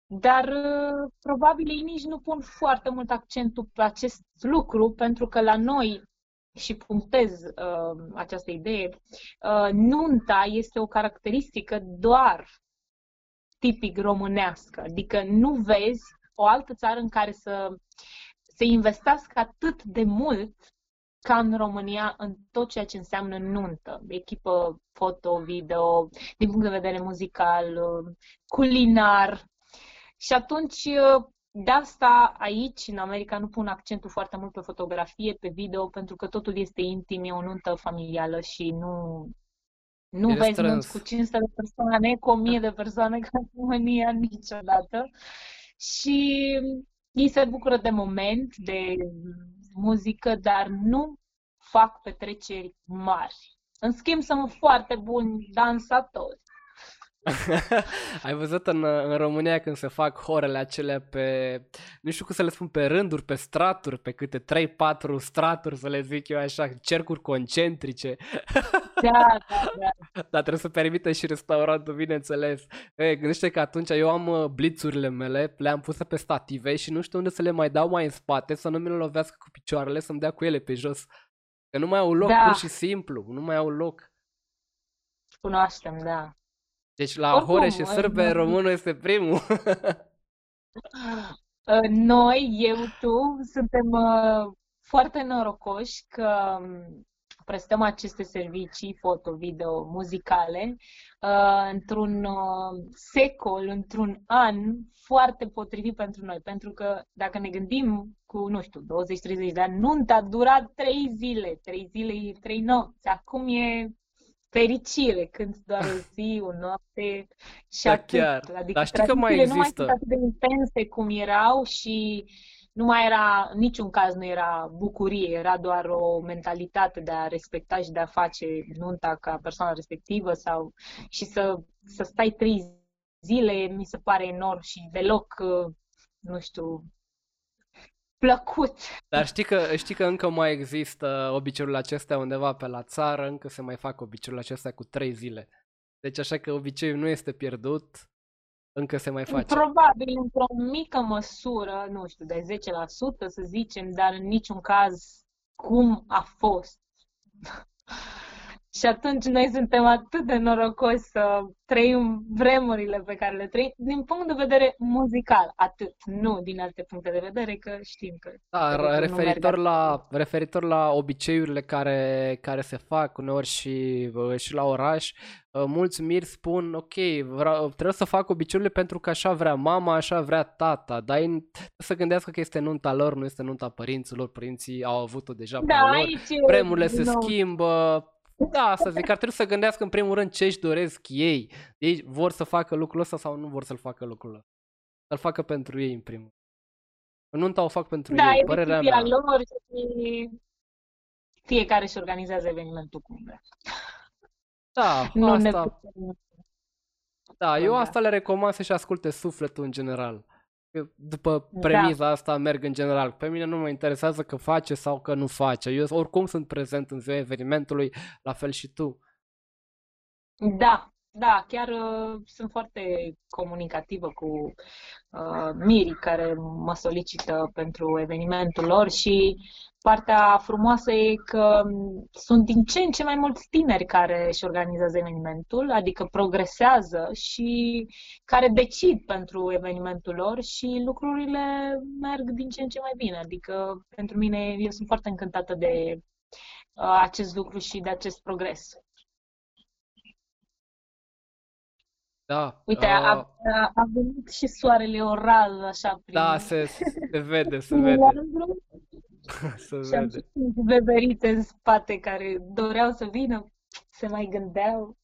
Dar uh, probabil ei nici nu pun foarte mult accentul pe acest lucru, pentru că la noi, și punctez uh, această idee, uh, nunta este o caracteristică doar tipic românească, adică nu vezi o altă țară în care să se investească atât de mult ca în România în tot ceea ce înseamnă nuntă, echipă foto, video, din punct de vedere muzical, culinar. Și atunci, de asta aici, în America, nu pun accentul foarte mult pe fotografie, pe video, pentru că totul este intim, e o nuntă familială și nu, nu e vezi nunți cu 500 de persoane, cu 1000 de persoane ca în România niciodată. Și ei se bucură de moment, de muzică, dar nu fac petreceri mari. În schimb, sunt foarte buni dansatori. Ai văzut în, în România când se fac horele acelea pe, nu știu cum să le spun, pe rânduri, pe straturi, pe câte 3-4 straturi, să le zic eu așa, cercuri concentrice. Da, da, da. Dar trebuie să permită și restaurantul, bineînțeles. E, gândește că atunci eu am uh, blițurile mele, le-am puse pe stative și nu știu unde să le mai dau mai în spate, să nu mi le lovească cu picioarele, să-mi dea cu ele pe jos. Că nu mai au loc, da. pur și simplu, nu mai au loc. Cunoaștem, da. Deci la Oricum, Hore și Sârbe românul este primul. Noi, eu, tu, suntem uh, foarte norocoși că um, prestăm aceste servicii foto, video, muzicale uh, într-un uh, secol, într-un an foarte potrivit pentru noi. Pentru că dacă ne gândim cu, nu știu, 20-30 de ani, nunta a durat 3 zile, 3 zile, 3 nopți. Acum e fericire când doar o zi, o noapte și Da, atât. chiar. Adică Dar știi că mai tradițiile nu mai există. sunt atât de intense cum erau și nu mai era, în niciun caz nu era bucurie, era doar o mentalitate de a respecta și de a face nunta ca persoana respectivă sau și să, să stai trei zile mi se pare enorm și deloc, uh, nu știu, plăcut. Dar știi că, știi că încă mai există obiceiurile acestea undeva pe la țară, încă se mai fac obiceiurile acestea cu trei zile. Deci așa că obiceiul nu este pierdut, încă se mai face. Probabil într-o mică măsură, nu știu, de 10% să zicem, dar în niciun caz cum a fost. Și atunci noi suntem atât de norocoși să trăim vremurile pe care le trăim din punct de vedere muzical, atât, nu din alte puncte de vedere, că știm că Da, lucruri nu merg referitor atât. la, referitor la obiceiurile care, care se fac uneori și, uh, și la oraș, uh, mulți miri spun, ok, vreau, trebuie să fac obiceiurile pentru că așa vrea mama, așa vrea tata, dar ei trebuie să gândească că este nunta lor, nu este nunta părinților, părinții au avut-o deja pe Da, lor, aici e vremurile din se nou schimbă, da, să zic, ar trebui să gândească în primul rând ce își doresc ei, ei vor să facă lucrul ăsta sau nu vor să-l facă lucrul ăsta, să-l facă pentru ei în primul rând. Nunta o fac pentru Da, ei, e părerea decizia mea. lor și fiecare își organizează evenimentul cum vrea. Da, Nu ne asta, putem da, eu conta. asta le recomand să-și asculte sufletul în general. Eu, după Da. premiza asta merg în general. Pe mine nu mă interesează că face sau că nu face. Eu oricum sunt prezent în ziua evenimentului, la fel și tu. Da, da, chiar uh, sunt foarte comunicativă cu uh, mirii care mă solicită pentru evenimentul lor și partea frumoasă e că m, sunt din ce în ce mai mulți tineri care își organizează evenimentul, adică progresează și care decid pentru evenimentul lor și lucrurile merg din ce în ce mai bine. Adică pentru mine, eu sunt foarte încântată de uh, acest lucru și de acest progres. Da, Uite, a, uh, a, a venit și soarele oral, așa, prin, da, se, se vede, se prin vede, lanțuri se și am vede. și niște beberite în spate care doreau să vină, se mai gândeau.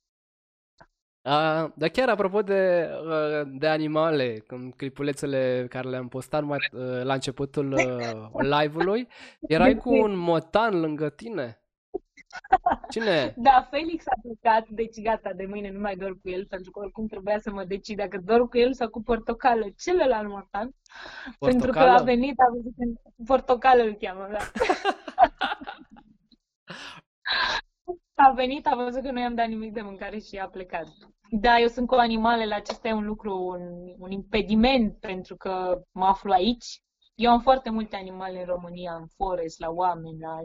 Uh, dar chiar apropo de, uh, de animale, în clipulețele care le-am postat mai, uh, la începutul uh, live-ului, erai cu un motan lângă tine. Cine? Da, Felix a plecat, deci gata, de mâine nu mai dorm cu el, pentru că oricum trebuia să mă decid dacă dorm cu el sau cu portocală, celălalt motan, pentru că a Portocală? venit, a văzut că portocală îl cheamă, da. A venit, a văzut că nu i-am dat nimic de mâncare și a plecat. Da, eu sunt cu animalele, acesta e un lucru, un, un impediment pentru că mă aflu aici. Eu am foarte multe animale în România, în forest, la oameni, la...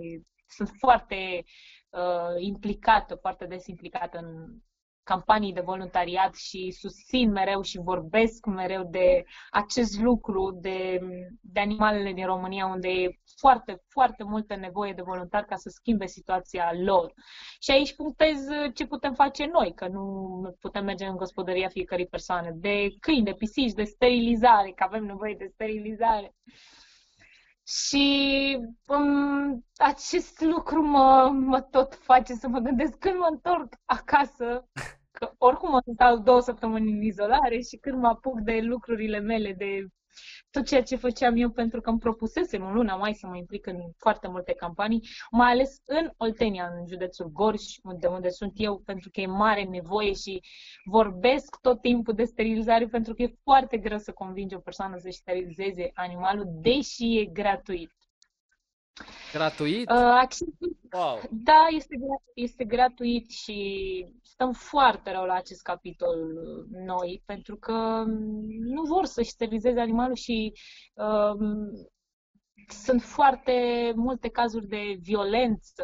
sunt foarte uh, implicată, foarte des implicată în campanii de voluntariat și susțin mereu și vorbesc mereu de acest lucru, de, de animalele din România, unde e foarte, foarte multă nevoie de voluntari ca să schimbe situația lor. Și aici punctez ce putem face noi, că nu putem merge în gospodăria fiecărei persoane, de câini, de pisici, de sterilizare, că avem nevoie de sterilizare. Și um, acest lucru mă, mă tot face să mă gândesc când mă întorc acasă, că oricum o să stau două săptămâni în izolare și când mă apuc de lucrurile mele, de tot ceea ce făceam eu pentru că îmi propusesem în luna mai să mă implic în foarte multe campanii, mai ales în Oltenia, în județul Gorj, unde, unde sunt eu, pentru că e mare nevoie și vorbesc tot timpul de sterilizare pentru că e foarte greu să convingi o persoană să-și sterilizeze animalul, deși e gratuit. Gratuit? Uh, acest Wow. da, este, gra- este gratuit și stăm foarte rău la acest capitol uh, noi, pentru că mm, nu vor să-și sterilizeze animalul și um, sunt foarte multe cazuri de violență,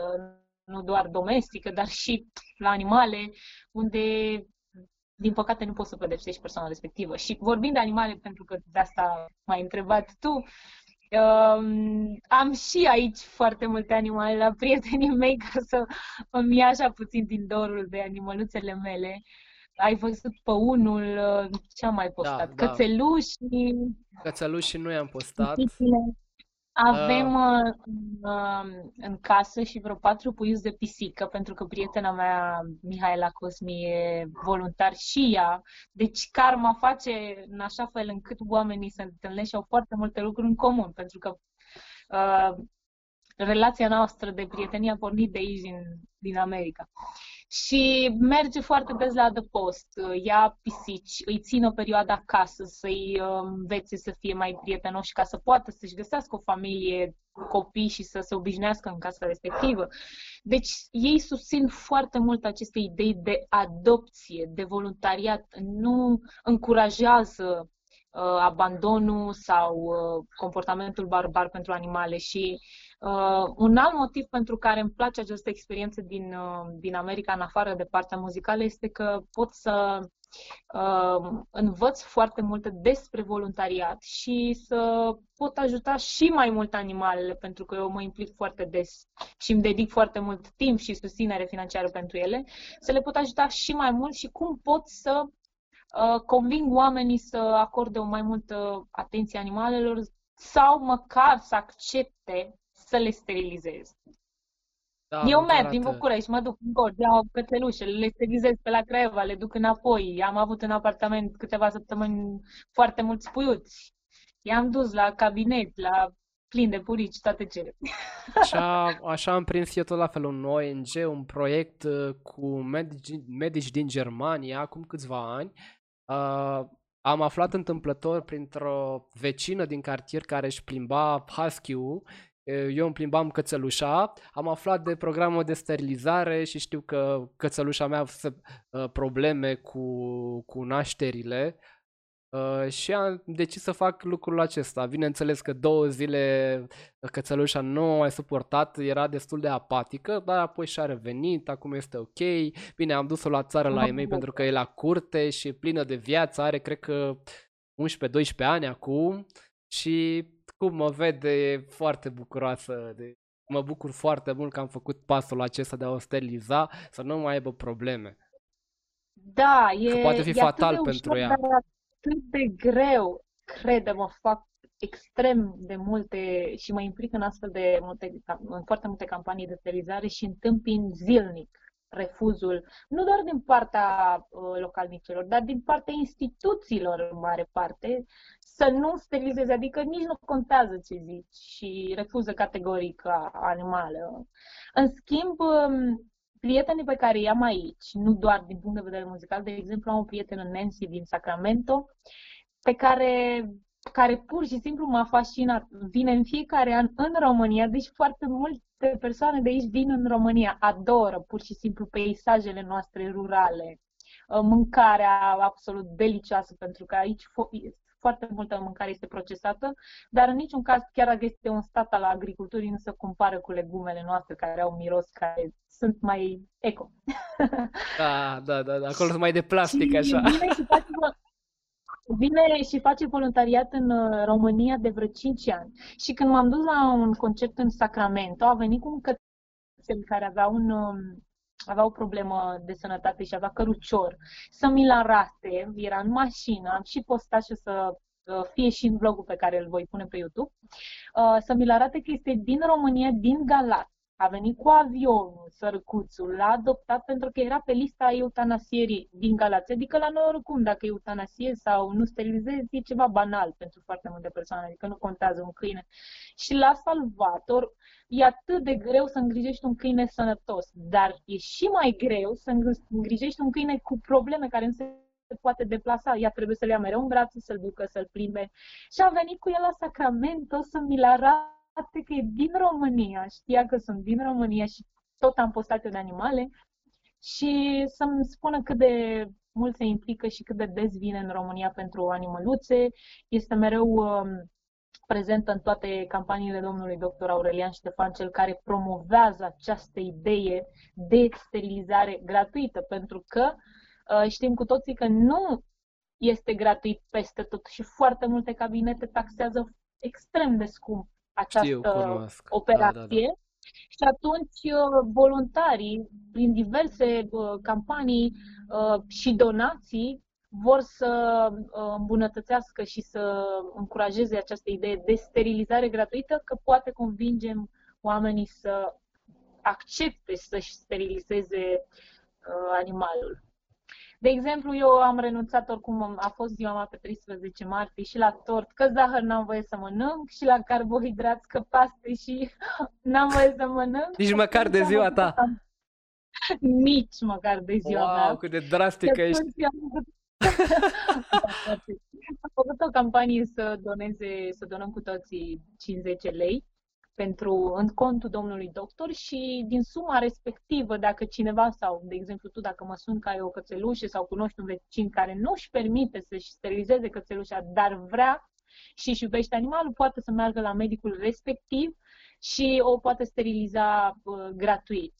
nu doar domestică, dar și la animale, unde, din păcate, nu poți să pedepsești persoana respectivă. Și vorbind de animale, pentru că de asta m-ai întrebat tu, Um, am și aici foarte multe animale la prietenii mei ca să îmi ia așa puțin din dorul de animăluțele mele. Ai văzut pe unul, uh, ce am mai postat? da. Cățeluși, Cățelușii nu i-am postat. pisițile. Avem uh, uh, în casă și vreo patru puiuți de pisică, pentru că prietena mea, Mihaela Cosmi, e voluntar și ea. Deci karma face în așa fel încât oamenii se întâlnesc și au foarte multe lucruri în comun, pentru că uh, relația noastră de prietenie a pornit de aici, din, din America. Și merge foarte des la adăpost, ia pisici, îi țin o perioadă acasă, să-i uh, învețe să fie mai prietenoși ca să poată să-și găsească o familie, copii și să se obișnuiască în casa respectivă. Deci ei susțin foarte mult aceste idei de adopție, de voluntariat, nu încurajează uh, abandonul sau uh, comportamentul barbar pentru animale și Uh, un alt motiv pentru care îmi place această experiență din, uh, din America, în afară de partea muzicală, este că pot să uh, învăț foarte multe despre voluntariat și să pot ajuta și mai mult animalele, pentru că eu mă implic foarte des și îmi dedic foarte mult timp și susținere financiară pentru ele, să le pot ajuta și mai mult și cum pot să uh, conving oamenii să acorde o mai multă atenție animalelor sau măcar să accepte să le sterilizez. Da, Eu merg arată... din București, mă duc în Gorj, iau cățelușe, le sterilizez pe la Craiova, le duc înapoi. Am avut în apartament câteva săptămâni foarte mulți puiuți. I-am dus la cabinet, la plin de purici, toate cele. Așa, așa am prins eu tot la fel un ONG, un proiect uh, cu medici, medici din Germania acum câțiva ani. Uh, am aflat întâmplător printr-o vecină din cartier care își plimba husky-ul eu îmi plimbam cățelușa, am aflat de programul de sterilizare și știu că cățelușa mea avut uh, probleme cu, cu nașterile uh, și am decis să fac lucrul acesta. Bineînțeles că două zile cățelușa nu a mai suportat, era destul de apatică, dar apoi și-a revenit, acum este ok. Bine, am dus-o la țară la ei mei pentru că e la curte și e plină de viață, are cred că 11-12 ani acum și cum mă vede, e foarte bucuroasă. De... Mă bucur foarte mult că am făcut pasul acesta de a o steriliza, să nu mai aibă probleme. Da, e, că poate fi e fatal atât de pentru ea. Dar atât de greu, crede-mă, fac extrem de multe și mă implic în astfel de multe, în foarte multe campanii de sterilizare și întâmpin zilnic refuzul, nu doar din partea uh, localnicilor, dar din partea instituțiilor în mare parte, să nu sterilizeze, adică nici nu contează ce zici și refuză categoric animale. În schimb, um, prietenii pe care i-am aici, nu doar din punct de vedere muzical, de exemplu, am o prietenă Nancy din Sacramento, pe care care pur și simplu m-a fascinat. Vine în fiecare an în România, deci foarte multe persoane de aici vin în România, adoră pur și simplu peisajele noastre rurale, uh, mâncarea absolut delicioasă, pentru că aici foarte multă mâncare este procesată, dar în niciun caz, chiar dacă este un stat al agriculturii, nu se compară cu legumele noastre care au miros, care sunt mai eco. Da, da, da, da. acolo sunt mai de plastic, așa. Vine și face, vine și face voluntariat în uh, România de vreo 5 ani. Și când m-am dus la un concert în Sacramento, a venit cu un cățel care avea un um, avea o problemă de sănătate și avea cărucior, să mi-l arate, era în mașină, am și postat și să uh, fie și în vlogul pe care îl voi pune pe YouTube, uh, să mi-l arate că este din România, din Galați. A venit cu avionul, sărcuțul, l-a adoptat pentru că era pe lista eutanasierii din Galați. Adică la noi oricum, dacă eutanasiezi sau nu sterilizezi, e ceva banal pentru foarte multe persoane, adică nu contează un câine. Și l-a salvat. Or, e atât de greu să îngrijești un câine sănătos, dar e și mai greu să îngrijești un câine cu probleme care nu se poate deplasa. Ea trebuie să-l ia mereu în brațe, să-l ducă, să-l plimbe. Și a venit cu el la Sacramento să mi-l arate că e din România. Știa că sunt din România și tot am postat de animale și să-mi spună cât de mult se implică și cât de des vine în România pentru animăluțe. Este mereu um, prezentă în toate campaniile domnului dr. Aurelian Ștefan, cel care promovează această idee de sterilizare gratuită, pentru că uh, știm cu toții că nu este gratuit peste tot și foarte multe cabinete taxează extrem de scump această operație. Da, da, da. Și atunci uh, voluntarii, prin diverse uh, campanii și donații, vor să uh, îmbunătățească și să încurajeze această idee de sterilizare gratuită, că poate convingem oamenii să accepte să-și sterilizeze uh, animalul. De exemplu, eu am renunțat oricum, a fost ziua mea pe 13 martie și la tort, că zahăr n-am voie să mănânc și la carbohidrați, că paste și n-am voie să mănânc. Nici măcar de ziua ta. Nici măcar de ziua wow, mea. Wow, cât de drastică ești. Am făcut o campanie să doneze, să donăm cu toții 50 lei pentru în contul domnului doctor și din suma respectivă, dacă cineva sau, de exemplu, tu dacă mă sun ca e o cățelușă sau cunoști un vecin care nu își permite să-și sterilizeze cățelușa, dar vrea și își iubește animalul, poate să meargă la medicul respectiv și o poate steriliza uh, gratuit.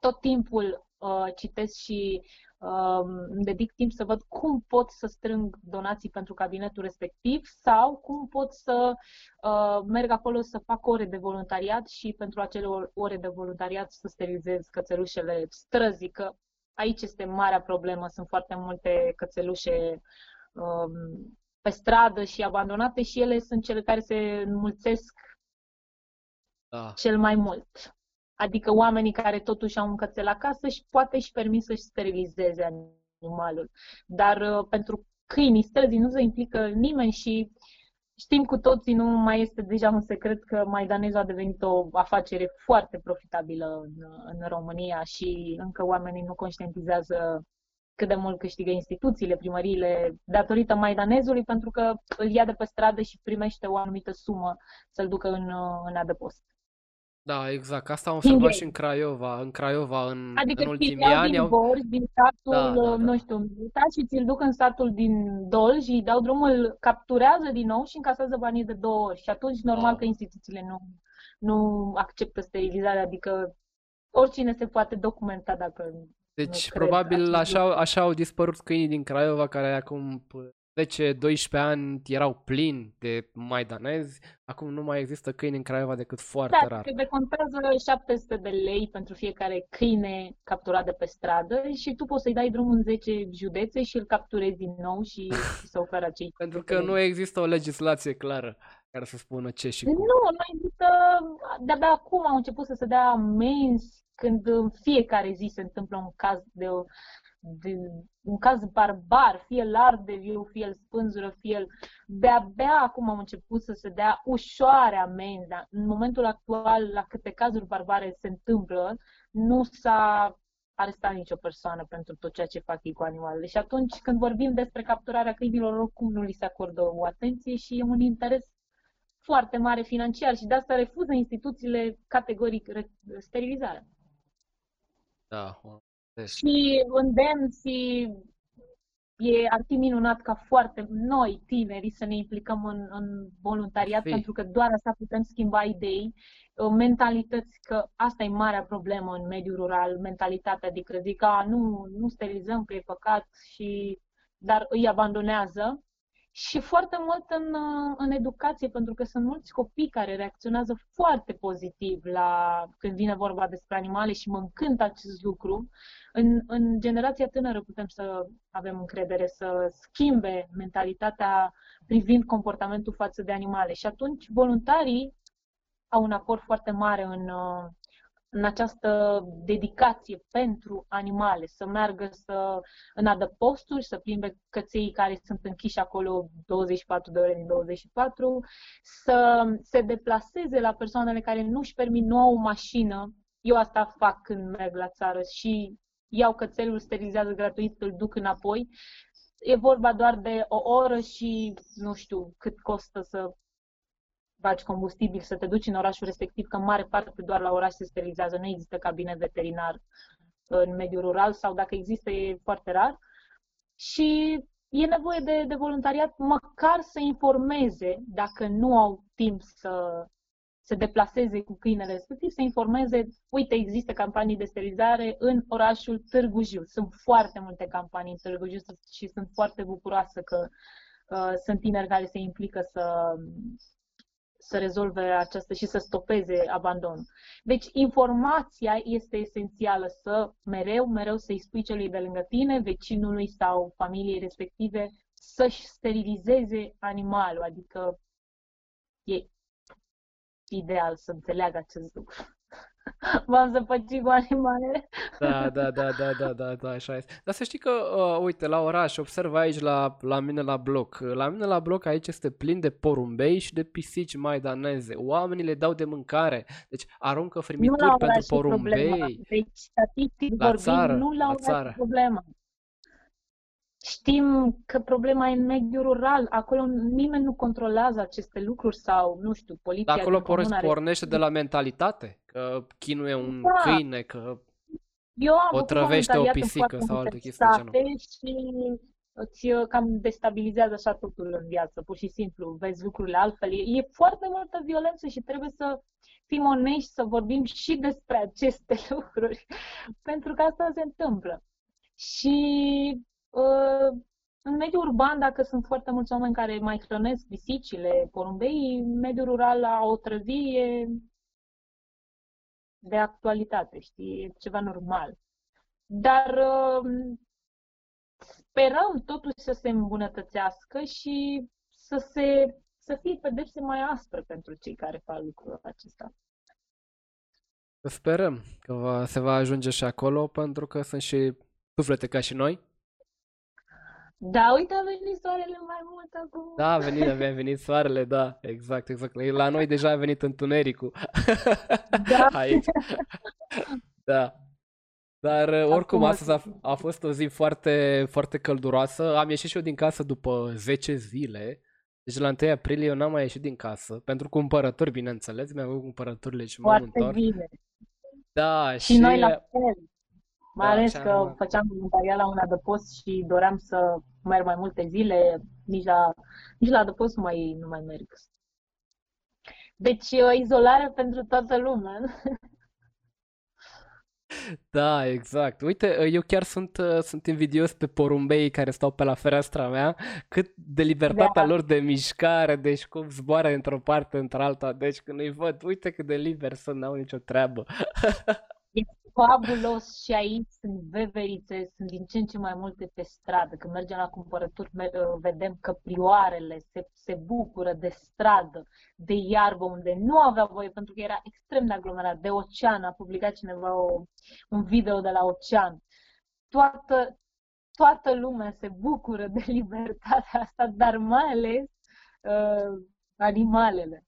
Tot timpul uh, citesc și îmi dedic timp să văd cum pot să strâng donații pentru cabinetul respectiv sau cum pot să uh, merg acolo să fac ore de voluntariat și pentru acele ore de voluntariat să sterilizez cățelușele străzii, că aici este marea problemă. Sunt foarte multe cățelușe um, pe stradă și abandonate și ele sunt cele care se înmulțesc da. cel mai mult. Adică oamenii care totuși au un cățel acasă și poate și permis să-și sterilizeze animalul. Dar uh, pentru câinii străzii nu se implică nimeni și știm cu toții, nu mai este deja un secret că maidanezul a devenit o afacere foarte profitabilă în, în România și încă oamenii nu conștientizează cât de mult câștigă instituțiile, primăriile, datorită maidanezului, pentru că îl ia de pe stradă și primește o anumită sumă să-l ducă în, în adăpost. Da, exact. Asta am observat și în Craiova, în Craiova în, adică în ultimii ani. din au... Borj, din satul, da, da, da. nu știu, și ți-l duc în satul din Dolj și îi dau drumul, capturează din nou și încasează banii de două ori. Și atunci, normal wow. că instituțiile nu, nu acceptă sterilizarea, adică oricine se poate documenta dacă deci, probabil așa, așa au dispărut câinii din Craiova, care acum 10-12 ani erau plini de maidanezi, acum nu mai există câini în Craiova decât foarte da, rar. Da, decontează 700 de lei pentru fiecare câine capturat de pe stradă și tu poți să-i dai drumul în 10 județe și îl capturezi din nou și să oferă cei. pentru că nu există o legislație clară care să spună ce și cum. Nu, nu există, de-abia acum au început să se dea amenzi când în fiecare zi se întâmplă un caz de o de un caz barbar, fie îl arde viu, fie îl spânzură, fie îl... De-abia acum am început să se dea ușoare amenzi, dar în momentul actual, la câte cazuri barbare se întâmplă, nu s-a arestat nicio persoană pentru tot ceea ce fac ei cu animalele. Și atunci când vorbim despre capturarea câinilor, oricum nu li se acordă o atenție și e un interes foarte mare financiar și de asta refuză instituțiile categoric sterilizarea. Da, deci. Și îndemn și e, ar fi minunat ca foarte noi, tinerii, să ne implicăm în, în voluntariat, Fii. pentru că doar asta putem schimba idei, uh, mentalități, că asta e marea problemă în mediul rural, mentalitatea de zic, a, nu, nu sterilizăm că e păcat, și, dar îi abandonează și foarte mult în, în educație, pentru că sunt mulți copii care reacționează foarte pozitiv la când vine vorba despre animale și mă încântă acest lucru. În, în generația tânără putem să avem încredere să schimbe mentalitatea privind comportamentul față de animale și atunci voluntarii au un aport foarte mare în, în această dedicație pentru animale, să meargă să, în adăposturi, să plimbe căței care sunt închiși acolo 24 de ore din 24, să se deplaseze la persoanele care nu își permit nouă o mașină. Eu asta fac când merg la țară și iau cățelul, sterilizează gratuit, îl duc înapoi. E vorba doar de o oră și nu știu cât costă să faci combustibil, să te duci în orașul respectiv, că în mare parte doar la oraș se sterilizează, nu există cabinet veterinar în mediul rural sau dacă există e foarte rar. Și e nevoie de, de voluntariat măcar să informeze, dacă nu au timp să se deplaseze cu câinele respectiv, să informeze, uite, există campanii de sterilizare în orașul Târgu Jiu. Sunt foarte multe campanii în Târgu Jiu și sunt foarte bucuroasă că uh, sunt tineri care se implică să, să rezolve această și să stopeze abandonul. Deci informația este esențială să mereu, mereu să-i spui celui de lângă tine, vecinului sau familiei respective, să-și sterilizeze animalul, adică e ideal să înțeleagă acest lucru. V-am zăpăcit cu animalele. Da, da, da, da, da, da, da, așa este. Dar să știi că, uh, uite, la oraș, observ aici la, la mine la bloc. La mine la bloc aici este plin de porumbei și de pisici maidaneze. Oamenii le dau de mâncare. Deci aruncă frimituri pentru porumbei. Deci, statistic la vorbind, țară, nu la, la țară. problemă. Știm că problema e în mediul rural. Acolo nimeni nu controlează aceste lucruri sau, nu știu, poliția Dar acolo pornește de la mentalitate, că chinuie un da. câine, că Eu am o trăvește o pisică sau altă chestie și îți uh, cam destabilizează așa totul în viață, pur și simplu, vezi lucrurile altfel. E, e foarte multă violență și trebuie să fim onești, să vorbim și despre aceste lucruri, pentru că asta se întâmplă. Și în mediul urban, dacă sunt foarte mulți oameni care mai hrănesc pisicile, porumbei, în mediul rural la o trăvie de actualitate, știi, e ceva normal. Dar um, sperăm totuși să se îmbunătățească și să, se, să fie pedepse mai aspre pentru cei care fac lucrul acesta. Sperăm că va, se va ajunge și acolo, pentru că sunt și suflete ca și noi da, uite, a venit soarele mai mult acum. Da, a venit, a venit soarele, da, exact, exact. La noi deja a venit întunericul. Da. Aici. Da. Dar uh, oricum astăzi a, a fost o zi foarte, foarte călduroasă. Am ieșit și eu din casă după 10 zile. Deci la 1 aprilie eu n-am mai ieșit din casă. Pentru cumpărături, bineînțeles. Mi-am făcut cumpărăturile și m-am întors. bine. Da, și, și noi la fel. Mai da, ales că am... făceam voluntariat la un adăpost și doream să merg mai multe zile, nici la, nici la adăpost nu mai, nu mai merg. Deci o izolare pentru toată lumea. Da, exact. Uite, eu chiar sunt, sunt invidios pe porumbei care stau pe la fereastra mea, cât de libertatea da. lor de mișcare, deci cum zboară într-o parte într-alta, deci când îi văd, uite cât de liber sunt, n-au nicio treabă. fabulos și aici sunt veverițe, sunt din ce în ce mai multe pe stradă. Când mergem la cumpărături, uh, vedem că prioarele se, se bucură de stradă, de iarbă, unde nu avea voie, pentru că era extrem de aglomerat, de ocean. A publicat cineva o, un video de la ocean. Toată, toată lumea se bucură de libertatea asta, dar mai ales uh, animalele.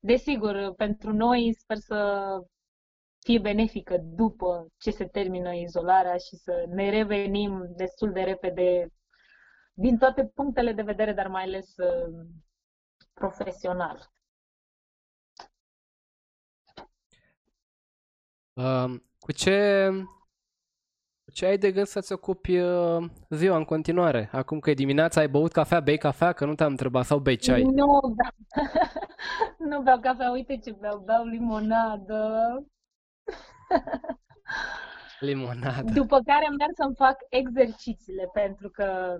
Desigur, pentru noi sper să fie benefică după ce se termină izolarea și să ne revenim destul de repede din toate punctele de vedere, dar mai ales uh, profesional. Uh, cu ce cu ce ai de gând să-ți ocupi uh, ziua în continuare? Acum că e dimineața, ai băut cafea, bei cafea, că nu te-am întrebat, sau bei ceai? Nu, da. nu beau cafea, uite ce beau, beau limonadă. Limonada. După care merg să-mi fac exercițiile, pentru că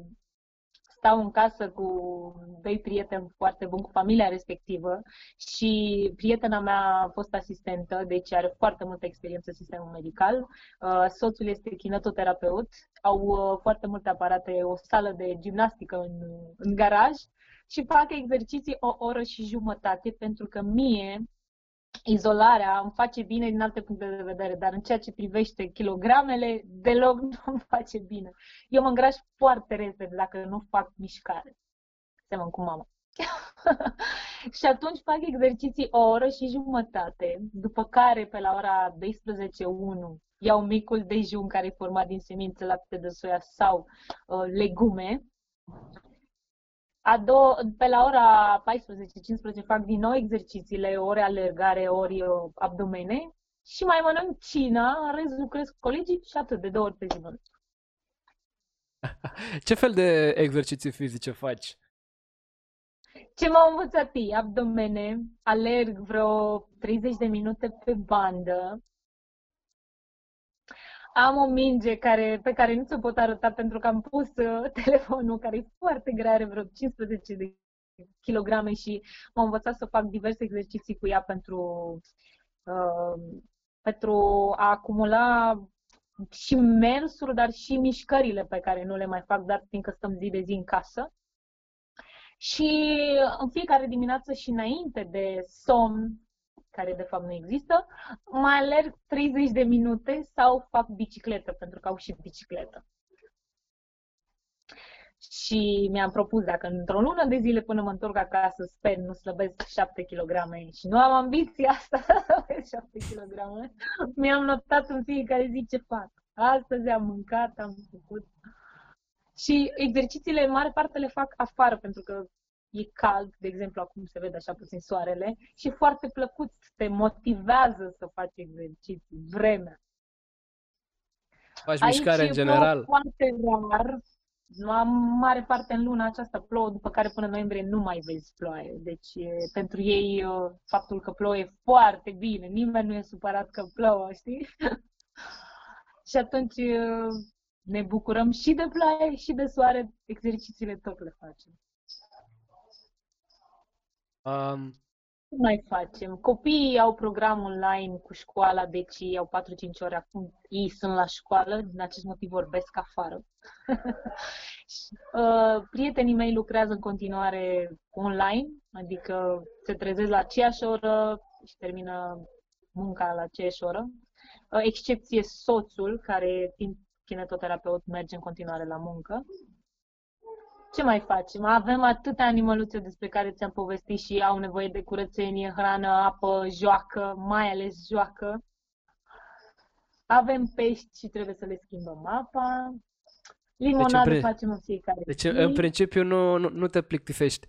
stau în casă cu doi prieteni foarte buni, cu familia respectivă și prietena mea a fost asistentă, deci are foarte multă experiență în sistemul medical. Uh, soțul este kinetoterapeut, au uh, foarte multe aparate, o sală de gimnastică în, în garaj și fac exerciții o oră și jumătate pentru că mie izolarea îmi face bine din alte puncte de vedere, dar în ceea ce privește kilogramele, deloc nu îmi face bine. Eu mă îngraș foarte repede dacă nu fac mișcare. Semăn cu mama. și atunci fac exerciții o oră și jumătate, după care pe la ora 12.1 iau micul dejun care e format din semințe, lapte de soia sau uh, legume a do- pe la ora 14-15 fac din nou exercițiile, ori alergare, ori uh, abdomene și mai mănânc cina, în rest lucrez cu colegii și atât, de două ori pe zi mănânc. Ce fel de exerciții fizice faci? Ce m-au învățat ei? Abdomene, alerg vreo 30 de minute pe bandă, am o minge care, pe care nu ți-o pot arăta pentru că am pus uh, telefonul care e foarte grea, are vreo 15 de kilograme și m-am învățat să fac diverse exerciții cu ea pentru, uh, pentru a acumula și mersul, dar și mișcările pe care nu le mai fac, dar fiindcă stăm zi de zi în casă. Și în fiecare dimineață și înainte de somn, care de fapt nu există, mai alerg 30 de minute sau fac bicicletă, pentru că au și bicicletă. Și mi-am propus dacă într-o lună de zile până mă întorc acasă sper nu slăbesc 7 kg și nu am ambiția asta să 7 kg, mi-am notat în fiecare zi ce fac. Astăzi am mâncat, am făcut. Și exercițiile, în mare parte, le fac afară, pentru că e cald, de exemplu, acum se vede așa puțin soarele, și foarte plăcut, te motivează să faci exerciții, vremea. Faci Aici mișcare în general. foarte rar, am mare parte în luna aceasta plouă, după care până noiembrie nu mai vezi ploaie. Deci pentru ei faptul că plouă e foarte bine, nimeni nu e supărat că plouă, știi? și atunci ne bucurăm și de ploaie și de soare, exercițiile tot le facem. Um, ce mai facem? Copiii au program online cu școala, deci ei au 4-5 ore acum. Ei sunt la școală, din acest motiv vorbesc afară. Uh, prietenii mei lucrează în continuare online, adică se trezesc la aceeași oră și termină munca la aceeași oră. Uh, excepție soțul, care fiind kinetoterapeut merge în continuare la muncă. Ce mai facem? Avem atâtea animăluțe despre care ți-am povestit și au nevoie de curățenie, hrană, apă, joacă, mai ales joacă. Avem pești și trebuie să le schimbăm apa. Limonadă deci, facem în fiecare Deci, zi. în principiu, nu, nu, nu te plictisești.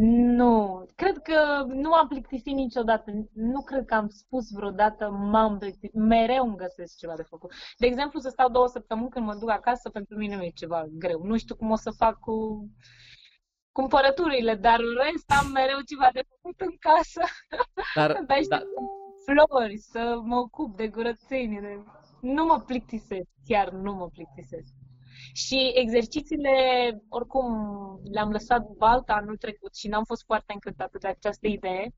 Nu, cred că nu am plictisit niciodată. Nu cred că am spus vreodată m-am plictisit. Mereu îmi găsesc ceva de făcut. De exemplu, să stau două săptămâni când mă duc acasă, pentru mine nu e ceva greu. Nu știu cum o să fac cu cumpărăturile, dar în rest am mereu ceva de făcut în casă. Dar, da. flori, să mă ocup de curățenie. Nu mă plictisesc, chiar nu mă plictisesc. Și exercițiile, oricum, le-am lăsat balta anul trecut și n-am fost foarte încântată de această idee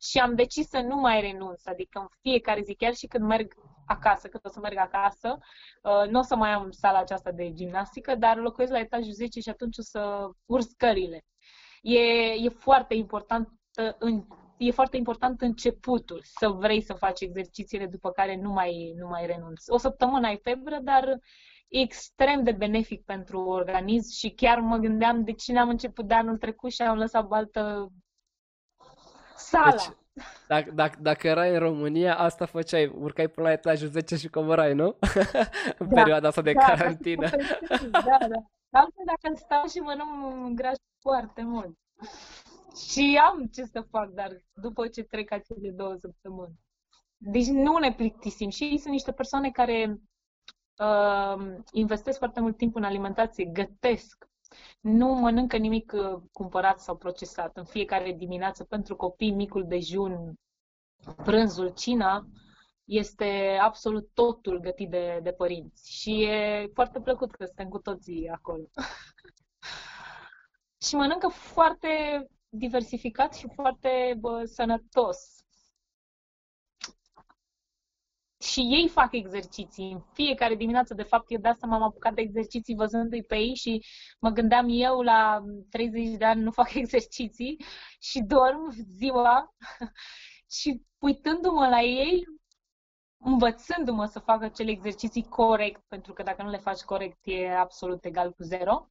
și am decis să nu mai renunț, adică în fiecare zi, chiar și când merg acasă, când o să merg acasă, uh, nu o să mai am sala aceasta de gimnastică, dar locuiesc la etajul 10 și atunci o să urs scările. E, e foarte important în e foarte important începutul, să vrei să faci exercițiile după care nu mai, nu mai renunți. O săptămână ai febră, dar extrem de benefic pentru organism și chiar mă gândeam de cine am început de anul trecut și am lăsat baltă sala. Deci, dacă, dacă, dacă erai în România, asta făceai, urcai până la etajul 10 și comorai, nu? în da, perioada asta de da, carantină. Da, da. Altfel dacă stau și mănânc îngraș foarte mult. Și am ce să fac, dar după ce trec acele două săptămâni. Deci nu ne plictisim. Și sunt niște persoane care uh, investesc foarte mult timp în alimentație, gătesc, nu mănâncă nimic uh, cumpărat sau procesat. În fiecare dimineață, pentru copii, micul dejun, prânzul, cina, este absolut totul gătit de, de părinți. Și e foarte plăcut că suntem cu toții acolo. și mănâncă foarte diversificat și foarte bă, sănătos și ei fac exerciții în fiecare dimineață. De fapt, eu de asta m-am apucat de exerciții văzându-i pe ei și mă gândeam eu la 30 de ani nu fac exerciții și dorm ziua și uitându-mă la ei, învățându-mă să fac acele exerciții corect, pentru că dacă nu le faci corect e absolut egal cu zero.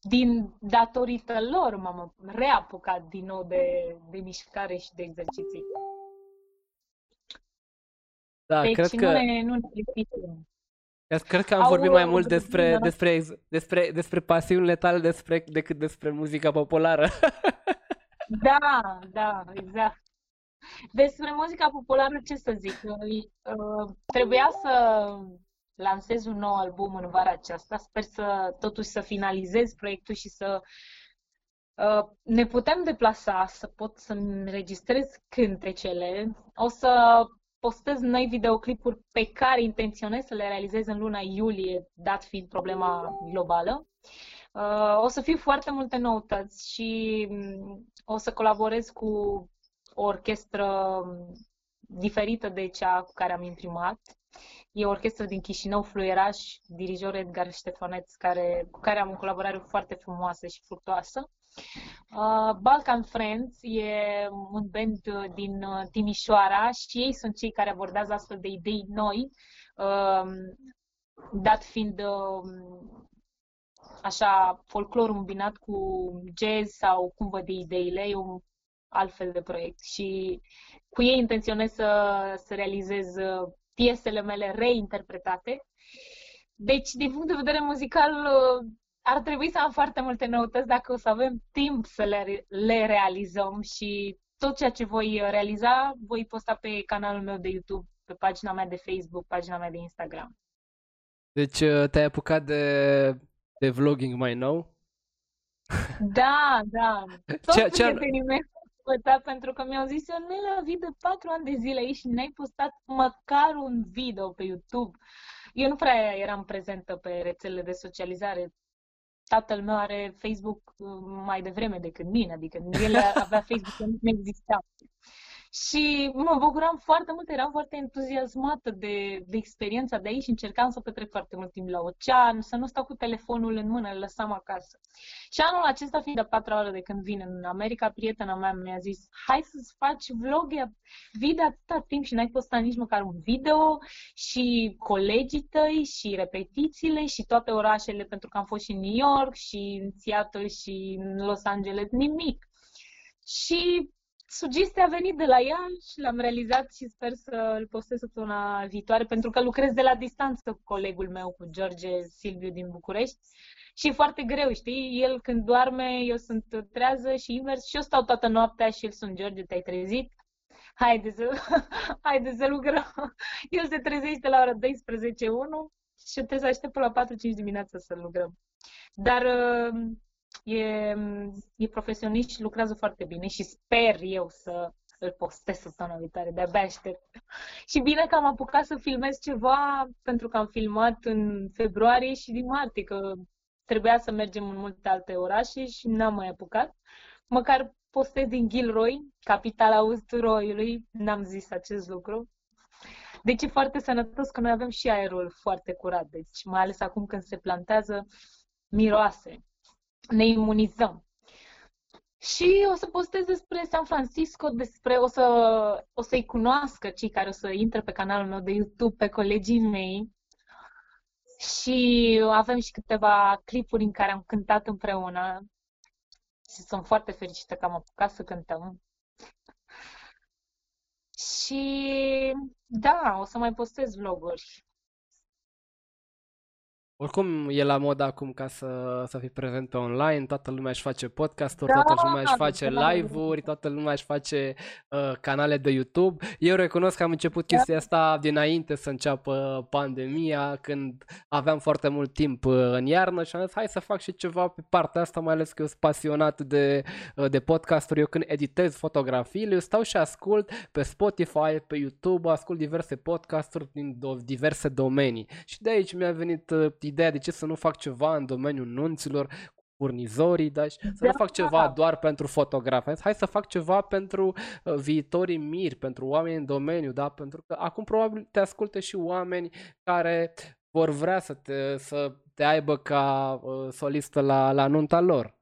Din datorită lor m-am reapucat din nou de, de mișcare și de exerciții. Da, deci cred că... Nu ne, nu ne Cred că am Au vorbit mai mult despre, despre, despre, despre pasiunile tale despre, decât despre muzica populară. Da, da, exact. Despre muzica populară, ce să zic? Uh, trebuia să lansez un nou album în vara aceasta. Sper să totuși să finalizez proiectul și să uh, ne putem deplasa, să pot să-mi înregistrez cântecele. O să postez noi videoclipuri pe care intenționez să le realizez în luna iulie, dat fiind problema globală. Uh, o să fie foarte multe noutăți și um, o să colaborez cu o orchestră diferită de cea cu care am imprimat. E o orchestră din Chișinău, Fluieraș, dirijor Edgar Ștefaneț, care, cu care am o colaborare foarte frumoasă și fructoasă. Uh, Balkan Friends e un band din uh, Timișoara și ei sunt cei care abordează astfel de idei noi, uh, dat fiind uh, așa folclor îmbinat cu jazz sau cum văd ideile, e un altfel de proiect și cu ei intenționez să, să realizez uh, piesele mele reinterpretate. Deci, din punct de vedere muzical, uh, ar trebui să am foarte multe noutăți dacă o să avem timp să le, le realizăm și tot ceea ce voi realiza voi posta pe canalul meu de YouTube, pe pagina mea de Facebook, pagina mea de Instagram. Deci uh, te-ai apucat de, de vlogging mai nou? Da, da. Toți ce, ce prietenii mei s-au pentru că mi-au zis eu, la vii de patru ani de zile aici și n-ai postat măcar un video pe YouTube. Eu nu prea eram prezentă pe rețelele de socializare tatăl meu are Facebook uh, mai devreme decât mine, adică el avea Facebook, nu exista. Și mă bucuram foarte mult, eram foarte entuziasmată de, de experiența de aici și încercam să petrec foarte mult timp la ocean, să nu stau cu telefonul în mână, îl lăsam acasă. Și anul acesta, fiind de patru ore de când vin în America, prietena mea mi-a zis, hai să-ți faci vlog, vii de atâta timp și n-ai postat nici măcar un video și colegii tăi și repetițiile și toate orașele, pentru că am fost și în New York și în Seattle și în Los Angeles, nimic. Și sugestia a venit de la ea și l-am realizat și sper să îl postez săptămâna viitoare, pentru că lucrez de la distanță cu colegul meu, cu George Silviu din București. Și e foarte greu, știi? El când doarme, eu sunt trează și invers și eu stau toată noaptea și el sunt George, te-ai trezit? Haide să, haide să lucrăm. El se trezește la ora 12.1 și trebuie să aștept până la 4-5 dimineața să lucrăm. Dar e, e profesionist și lucrează foarte bine și sper eu să îl postez săptămâna viitoare, de-abia aștept. Și bine că am apucat să filmez ceva, pentru că am filmat în februarie și din martie, că trebuia să mergem în multe alte orașe și n-am mai apucat. Măcar postez din Gilroy, capitala usturoiului, n-am zis acest lucru. Deci e foarte sănătos că noi avem și aerul foarte curat, deci mai ales acum când se plantează miroase ne imunizăm. Și o să postez despre San Francisco, despre, o, să, o să-i cunoască cei care o să intre pe canalul meu de YouTube, pe colegii mei. Și avem și câteva clipuri în care am cântat împreună. Și sunt foarte fericită că am apucat să cântăm. Și da, o să mai postez vloguri. Oricum e la mod acum ca să, să fii prezent pe online, toată lumea își face podcasturi, da, toată lumea își face da, live-uri, toată lumea își face uh, canale de YouTube. Eu recunosc că am început chestia da. asta dinainte să înceapă pandemia, când aveam foarte mult timp uh, în iarnă și am zis hai să fac și ceva pe partea asta, mai ales că eu sunt pasionat de, uh, de podcasturi. Eu când editez fotografiile, eu stau și ascult pe Spotify, pe YouTube, ascult diverse podcasturi din diverse domenii. Și de aici mi-a venit uh, ideea de ce să nu fac ceva în domeniul nunților cu furnizorii, da? să da. nu fac ceva doar pentru fotografi. Hai să fac ceva pentru uh, viitorii miri, pentru oameni în domeniu, da? Pentru că acum probabil te ascultă și oameni care vor vrea să te, să te aibă ca uh, solistă la, la nunta lor.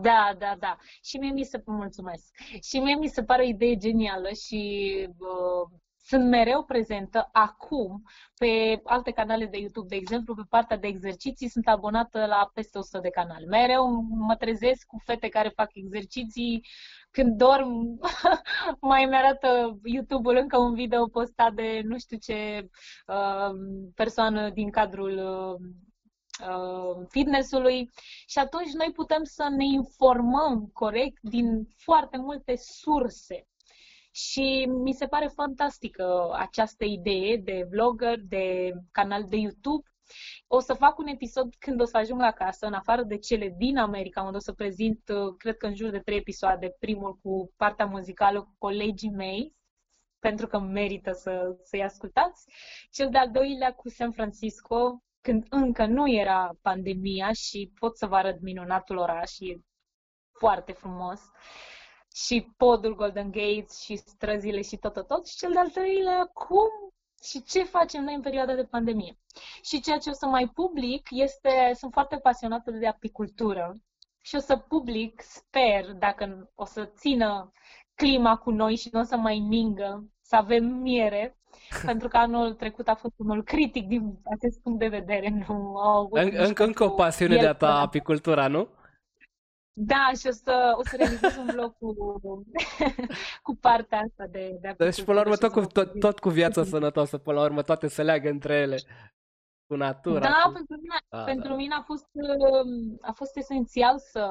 Da, da, da. Și mie mi se mulțumesc. Și mie mi se pare o idee genială și uh, sunt mereu prezentă acum pe alte canale de YouTube. De exemplu, pe partea de exerciții sunt abonată la peste 100 de canale. Mereu mă trezesc cu fete care fac exerciții. Când dorm, mai mi arată YouTube-ul încă un video postat de nu știu ce uh, persoană din cadrul uh, fitnessului și atunci noi putem să ne informăm corect din foarte multe surse și mi se pare fantastică această idee de vlogger, de canal de YouTube. O să fac un episod când o să ajung acasă, în afară de cele din America, unde o să prezint, uh, cred că în jur de trei episoade, primul cu partea muzicală cu colegii mei, pentru că merită să, să-i ascultați, cel de-al doilea cu San Francisco, când încă nu era pandemia și pot să vă arăt minunatul oraș, e foarte frumos. Și podul Golden Gates și străzile și tot, tot, tot. Și cel de-al treilea, cum și ce facem noi în perioada de pandemie. Și ceea ce o să mai public este, sunt foarte pasionată de apicultură și o să public, sper, dacă o să țină clima cu noi și nu o să mai mingă, să avem miere, pentru că anul trecut a fost unul critic din acest punct de vedere. Nu au avut în, încă, încă o pasiune de-a ta apicultura, nu? Da, și o să, o să realizez un vlog cu, cu partea asta de, de Deci, până la urmă, tot cu, tot, tot cu viața sănătoasă, până la urmă, toate se leagă între ele. Cu natura. Da, cu... pentru mine, da, pentru da. mine a, fost, um, a fost esențial să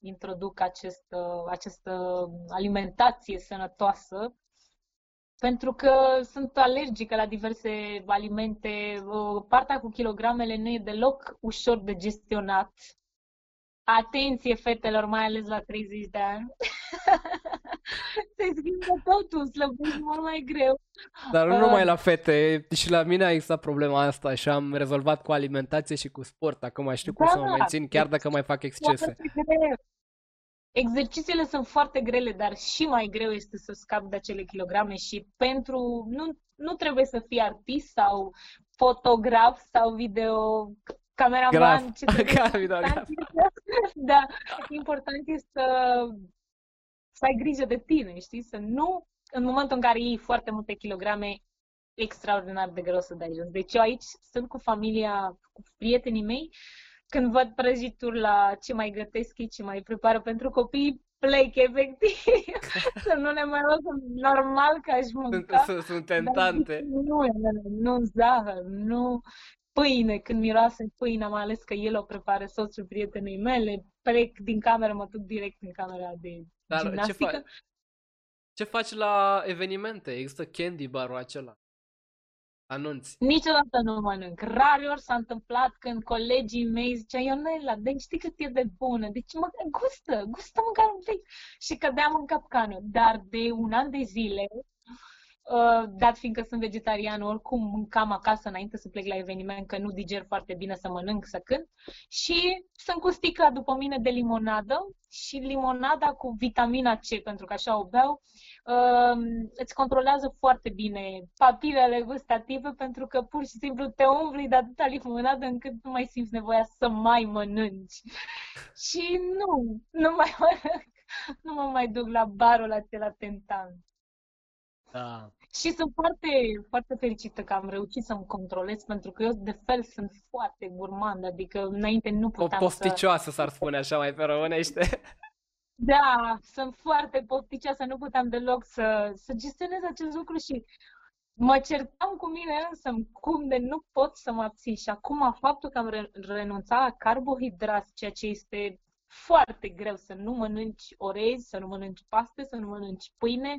introduc acest, această alimentație sănătoasă pentru că sunt alergică la diverse alimente. Partea cu kilogramele nu e deloc ușor de gestionat Atenție fetelor, mai ales la 30 de ani. Se schimbă totul, slăbești mult mai greu. Dar nu numai la fete, și la mine a existat problema asta și am rezolvat cu alimentație și cu sport. Acum mai știu cum da, să mă mențin, chiar dacă mai fac excese. Exercițiile sunt foarte grele, dar și mai greu este să scap de acele kilograme și pentru... Nu, nu trebuie să fii artist sau fotograf sau video cameraman, ce videograf. da, important este să, să ai grijă de tine, știi? Să nu, în momentul în care iei foarte multe kilograme, extraordinar de greu să dai jos. Deci eu aici sunt cu familia, cu prietenii mei, când văd prăjituri la ce mai gătesc ei, ce mai prepară pentru copii, plec efectiv, să nu le mai rog normal că aș mânca. Sunt, sunt tentante. Nu, nu, nu zahăr, nu pâine, când miroase pâine, mai ales că el o prepară soțul prietenei mele, plec din cameră, mă duc direct în camera de Dar gimnastică. Ce, fa- ce faci la evenimente? Există candy bar-ul acela? Anunți. Niciodată nu mănânc. Rarior s-a întâmplat când colegii mei ziceau, Ionela, deci știi cât e de bună, deci mă, gustă, gustă măcar un pic. Și cădeam în capcană. Dar de un an de zile Uh, dat fiindcă sunt vegetarian, oricum mâncam acasă înainte să plec la eveniment, că nu diger foarte bine să mănânc, să cânt. Și sunt cu sticla după mine de limonadă și limonada cu vitamina C, pentru că așa o beau, uh, îți controlează foarte bine papilele gustative, pentru că pur și simplu te umfli de atâta limonadă încât nu mai simți nevoia să mai mănânci. și nu, nu mai mănânc, nu mă mai duc la barul acela tentant. Da. Și sunt foarte, foarte fericită că am reușit să-mi controlez, pentru că eu de fel sunt foarte gurmand, adică înainte nu puteam O posticioasă să... s-ar spune așa mai pe românește. Da, sunt foarte posticioasă, nu puteam deloc să, să gestionez acest lucru și mă certam cu mine însă cum de nu pot să mă abțin. Și acum faptul că am re- renunțat la carbohidrați, ceea ce este foarte greu să nu mănânci orez, să nu mănânci paste, să nu mănânci pâine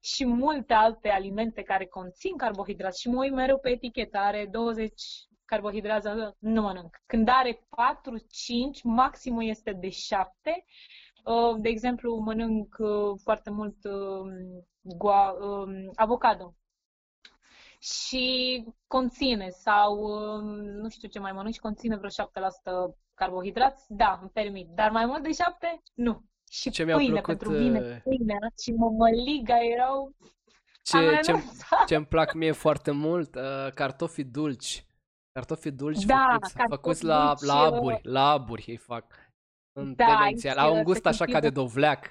și multe alte alimente care conțin carbohidrați și mă uit mereu pe etichetă, are 20 carbohidrați, nu mănânc. Când are 4-5, maximul este de 7. Uh, de exemplu, mănânc uh, foarte mult um, um, avocado și conține sau um, nu știu ce mai mănânci, conține vreo 7% carbohidrați, da, îmi permit, dar mai mult de 7, nu. Și ce pâine plăcut, pentru mine, uh, pâinea și mămăliga erau... Ce, ce, ce îmi plac mie foarte mult, uh, cartofii dulci. Cartofii dulci da, făcuți, făcuți la, dulci, la aburi, la aburi îi fac. Sunt da, demențial. Au un gust așa ca de dovleac.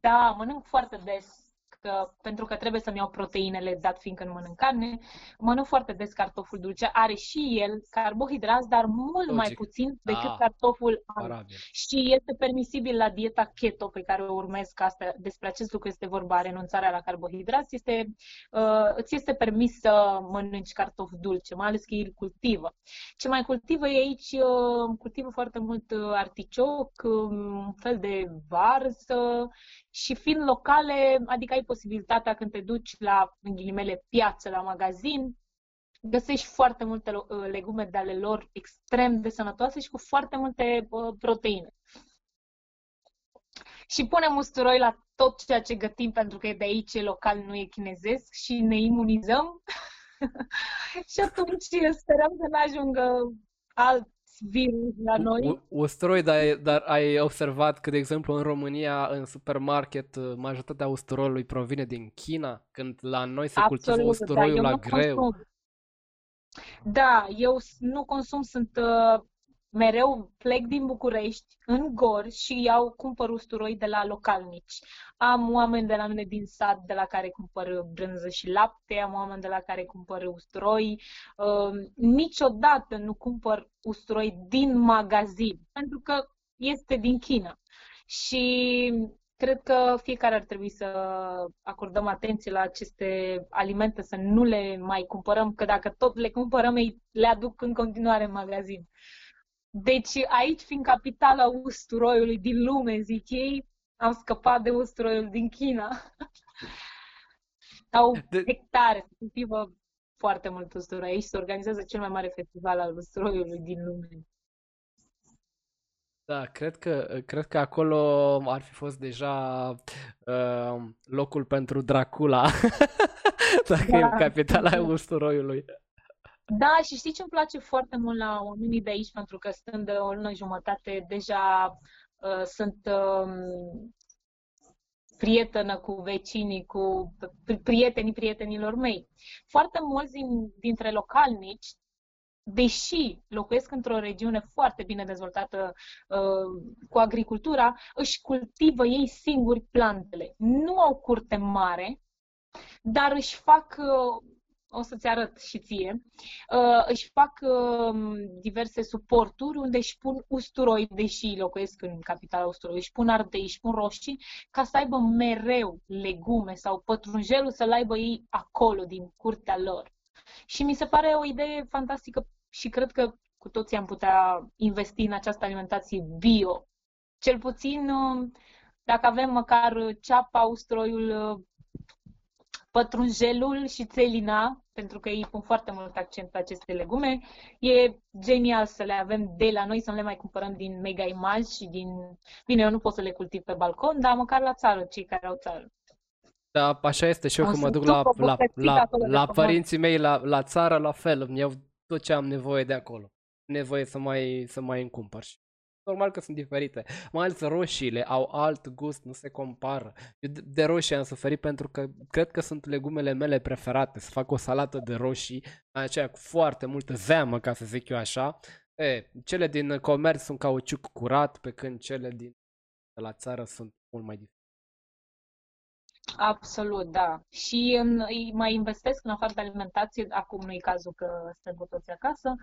Da, mănânc foarte des că, pentru că trebuie să-mi iau proteinele, dat fiindcă nu mănânc carne, mănânc foarte des cartoful dulce. Are și el carbohidrați, dar mult Logic. mai puțin decât ah, cartoful alb. Și este permisibil la dieta keto pe care o urmez, că asta, despre acest lucru este vorba, renunțarea la carbohidrați, este, uh, îți este permis să mănânci cartof dulce, mai ales că el cultivă. Ce mai cultivă e aici, uh, cultivă foarte mult uh, articioc, um, un fel de varză și fiind locale, adică ai posibilitatea când te duci la, în ghilimele, piață, la magazin, găsești foarte multe uh, legume de ale lor extrem de sănătoase și cu foarte multe uh, proteine. Și punem usturoi la tot ceea ce gătim pentru că e de aici, e local, nu e chinezesc și ne imunizăm. și atunci sperăm să nu ajungă alt virus la noi. Usturoi, dar, dar ai observat că, de exemplu, în România, în supermarket, majoritatea usturoiului provine din China, când la noi se Absolut, cultivă da, usturoiul da, la greu. Consum. Da, eu nu consum, sunt uh, mereu plec din București în Gor și iau, cumpăr usturoi de la localnici. Am oameni de la mine din sat de la care cumpăr brânză și lapte, am oameni de la care cumpăr usturoi. Uh, niciodată nu cumpăr usturoi din magazin, pentru că este din China. Și cred că fiecare ar trebui să acordăm atenție la aceste alimente, să nu le mai cumpărăm, că dacă tot le cumpărăm, ei le aduc în continuare în magazin. Deci aici, fiind capitala usturoiului din lume, zic ei, am scăpat de usturoiul din China. Au de... hectare, se cultivă foarte mult usturoi. Aici se organizează cel mai mare festival al usturoiului din lume. Da, cred că, cred că acolo ar fi fost deja uh, locul pentru Dracula, dacă da. e capitala usturoiului. Da, și știi ce îmi place foarte mult la oamenii de aici, pentru că stând de o lună jumătate, deja uh, sunt uh, prietenă cu vecinii, cu prietenii prietenilor mei. Foarte mulți din, dintre localnici, deși locuiesc într-o regiune foarte bine dezvoltată uh, cu agricultura, își cultivă ei singuri plantele. Nu au curte mare, dar își fac uh, o să-ți arăt și ție, uh, își fac uh, diverse suporturi unde își pun usturoi, deși locuiesc în capitala usturoi, își pun ardei, își pun roșii, ca să aibă mereu legume sau pătrunjelul să-l aibă ei acolo, din curtea lor. Și mi se pare o idee fantastică și cred că cu toții am putea investi în această alimentație bio. Cel puțin, uh, dacă avem măcar ceapa, usturoiul, uh, pătrunjelul și țelina, pentru că ei pun foarte mult accent pe aceste legume. E genial să le avem de la noi, să nu le mai cumpărăm din mega image și din... Bine, eu nu pot să le cultiv pe balcon, dar măcar la țară, cei care au țară. Da, așa este și eu când mă duc la, la, la, la părinții mei la, la țară, la fel, îmi iau tot ce am nevoie de acolo. Nevoie să mai, să mai încumpăr normal că sunt diferite. Mai ales roșiile au alt gust, nu se compară. Eu de roșii am suferit pentru că cred că sunt legumele mele preferate. Să fac o salată de roșii, aceea cu foarte multă zeamă, ca să zic eu așa. E, cele din comerț sunt cauciuc curat, pe când cele din de la țară sunt mult mai diferite. Absolut, da. Și în, mai investesc în afară de alimentație, acum nu e cazul că suntem cu toți acasă,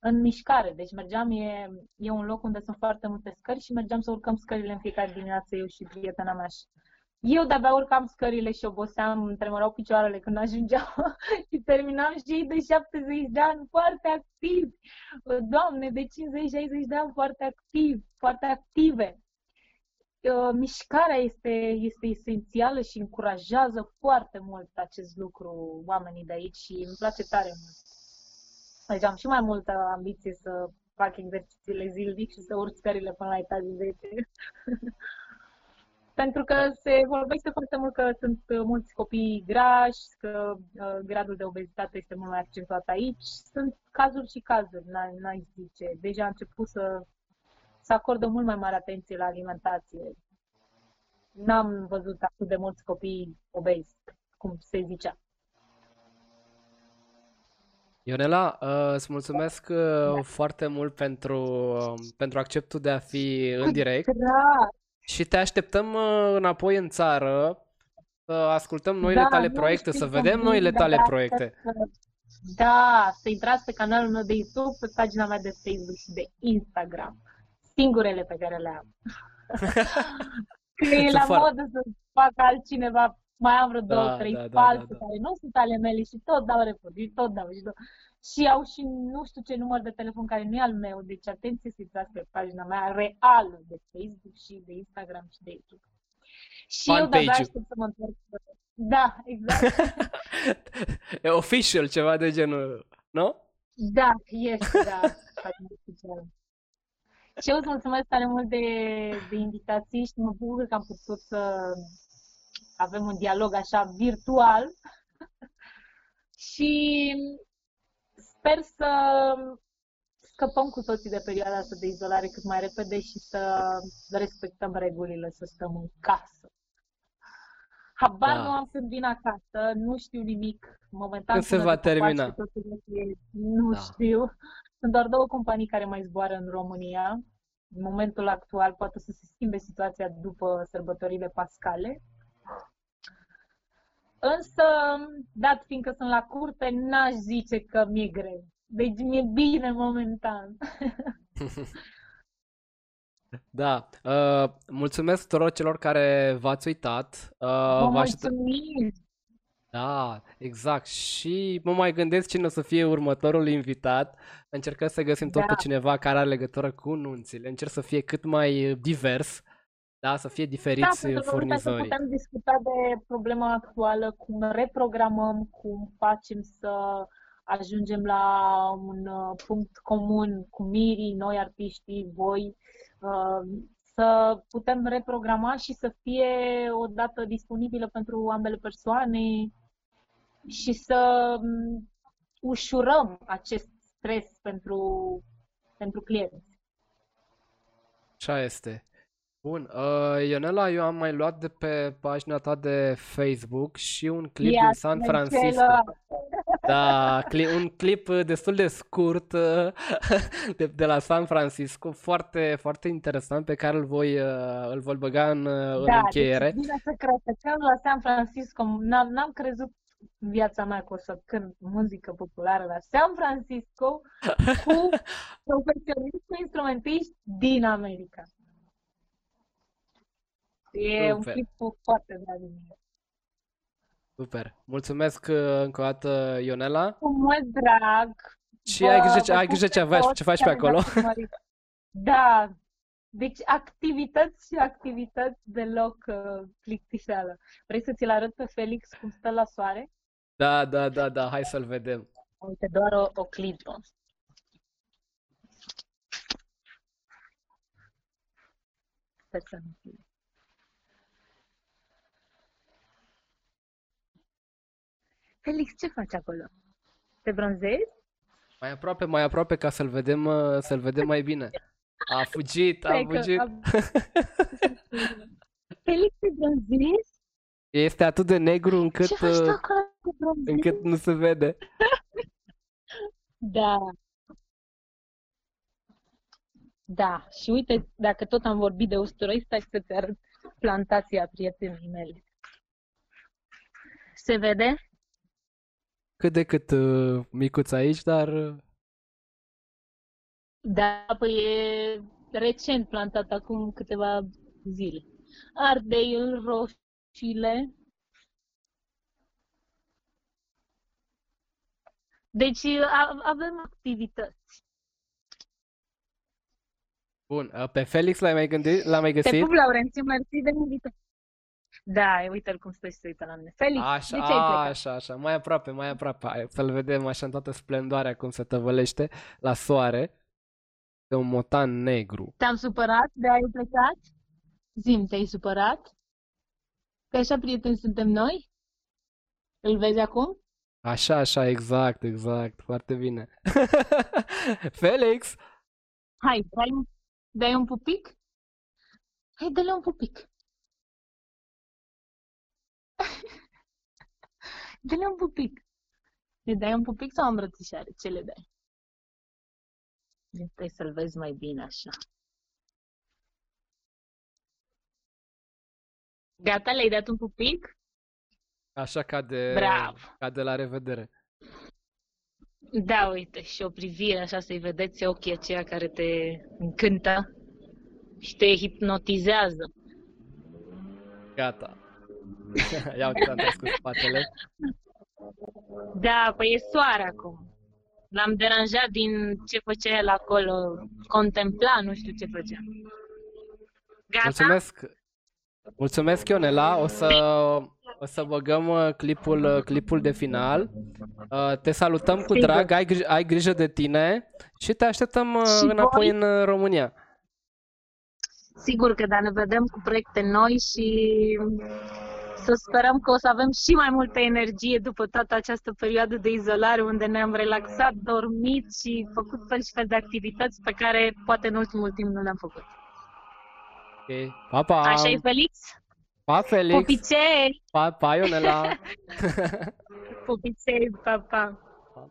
în mișcare. Deci mergeam, e, e un loc unde sunt foarte multe scări și mergeam să urcăm scările în fiecare dimineață, eu și prietena mea. Și eu de-abia urcam scările și oboseam, îmi tremurau picioarele când ajungeam și terminam și ei de 70 de ani foarte activi. Doamne, de 50-60 de ani foarte activi, foarte active. Uh, mișcarea este, este esențială și încurajează foarte mult acest lucru oamenii de aici și îmi place tare mult. Deci am și mai multă ambiție să fac exercițiile zilnic și să urc scările până la etajul 10. Pentru că se vorbește foarte mult că sunt mulți copii grași, că uh, gradul de obezitate este mult mai accentuat aici. Sunt cazuri și cazuri, n-ai, n-ai zice. Deja a început să, să acordă mult mai mare atenție la alimentație. N-am văzut atât de mulți copii obezi, cum se zicea. Ionela, uh, îți mulțumesc uh, da. foarte mult pentru, uh, pentru acceptul de a fi în direct. Da. Și te așteptăm uh, înapoi în țară să ascultăm noile da, tale proiecte, să vedem noile tale da, proiecte. Da, să intrați pe canalul meu de YouTube, pe pagina mea de Facebook și de Instagram. Singurele pe care le am. Că e la modă să facă altcineva mai am vreo da, două, trei da, false da, da, da. care nu sunt ale mele și tot dau report, tot dau și tot. Și au și nu știu ce număr de telefon care nu e al meu, deci atenție să intrați pe pagina mea reală de Facebook și de Instagram și de YouTube. Și Fan eu de-abia aștept să mă întorc. Da, exact. e official, ceva de genul, nu? Da, este, da. și eu îți mulțumesc tare mult de, de invitații și mă bucur că am putut să avem un dialog așa virtual și sper să scăpăm cu toții de perioada asta de izolare cât mai repede și să respectăm regulile, să stăm în casă. Habar da. nu am când vin acasă, nu știu nimic. Momentan când se va termina? Nu da. știu. Sunt doar două companii care mai zboară în România. În momentul actual poate să se schimbe situația după sărbătorile pascale. Însă, dat fiindcă sunt la curte, n-aș zice că mi-e greu. Deci mi-e bine momentan. Da, uh, mulțumesc tuturor celor care v-ați uitat. Uh, mulțumim! Da, exact. Și mă mai gândesc cine o să fie următorul invitat. Încercăm să găsim tot da. pe cineva care are legătură cu nunțile. Încerc să fie cât mai divers, da, să fie diferiți da, furnizorii. Da, putem discuta de problema actuală, cum reprogramăm, cum facem să ajungem la un uh, punct comun cu mirii, noi artiștii, voi, uh, să putem reprograma și să fie o dată disponibilă pentru ambele persoane și să um, ușurăm acest stres pentru, pentru clienți. Așa este. Bun, uh, Ionela, eu am mai luat de pe pagina ta de Facebook și un clip Ia, din San Francisco. Da, cli- un clip destul de scurt uh, de, de la San Francisco, foarte, foarte interesant, pe care îl voi, uh, îl voi băga în, uh, în da, încheiere. Deci, să cred că la San Francisco n-am, n-am crezut în viața mea că o să cânt muzică populară la San Francisco cu profesioniști, cu instrumentiști din America. E Super. un clip foarte drag Super. Mulțumesc uh, încă o dată, Ionela. Cu mult drag. Și ai grijă, ce, ai grijă ce, faci, ce faci pe acolo. Da. Deci activități și activități deloc uh, plictiseală. Vrei să ți-l arăt pe Felix cum stă la soare? Da, da, da, da. Hai să-l vedem. Uite, doar o, o clipă. Sper să nu fie. Felix, ce faci acolo? Te bronzezi? Mai aproape, mai aproape ca să-l vedem, uh, să-l vedem mai bine. A fugit, a fugit. Am... Felix, te bronzezi? Este atât de negru încât, Ce faci uh, acolo, încât nu se vede. da. Da, și uite, dacă tot am vorbit de usturoi, stai să-ți arăt plantația prietenii mele. Se vede? Cât de cât uh, micuț aici, dar... Uh, da, păi e recent plantat, acum câteva zile. Ardeiul, roșiile. Deci avem activități. Bun, uh, pe Felix l-ai mai gândit? L-ai mai găsit? Te pup, Laurențiu, mersi de invitație. Da, uite-l cum stă și se uită la mine. Felix, așa, de ce ai Așa, așa, mai aproape, mai aproape. Hai, să-l vedem așa în toată splendoarea cum se tăvălește la soare. De un motan negru. Te-am supărat de ai plecat? Zim, te-ai supărat? Că așa prieteni suntem noi? Îl vezi acum? Așa, așa, exact, exact. Foarte bine. Felix! Hai, dai, dai un pupic? Hai, dă-le un pupic. Dă-le un pupic. Le dai un pupic sau o îmbrățișare? Ce le dai? Trebuie să-l vezi mai bine așa. Gata, le-ai dat un pupic? Așa ca de, Bravo. ca de la revedere. Da, uite, și o privire așa să-i vedeți ochii aceia care te încântă și te hipnotizează. Gata. Ia uite, am cu spatele. Da, păi e soare acum. L-am deranjat din ce făcea el acolo, contempla, nu știu ce făcea. Gata? Mulțumesc. Mulțumesc, Ionela. O să, o să băgăm uh, clipul, uh, clipul de final. Uh, te salutăm cu Sigur. drag, ai, grij- ai grijă de tine și te așteptăm și înapoi voi? în România. Sigur că da, ne vedem cu proiecte noi și să sperăm că o să avem și mai multă energie după toată această perioadă de izolare unde ne-am relaxat, dormit și făcut fel și fel de activități pe care poate în ultimul timp nu le-am făcut. Ok, pa, pa! Așa e, Felix? Pa, Felix! Pupicei! Pa, pa, Ionela! Pupicei, pa, pa! pa.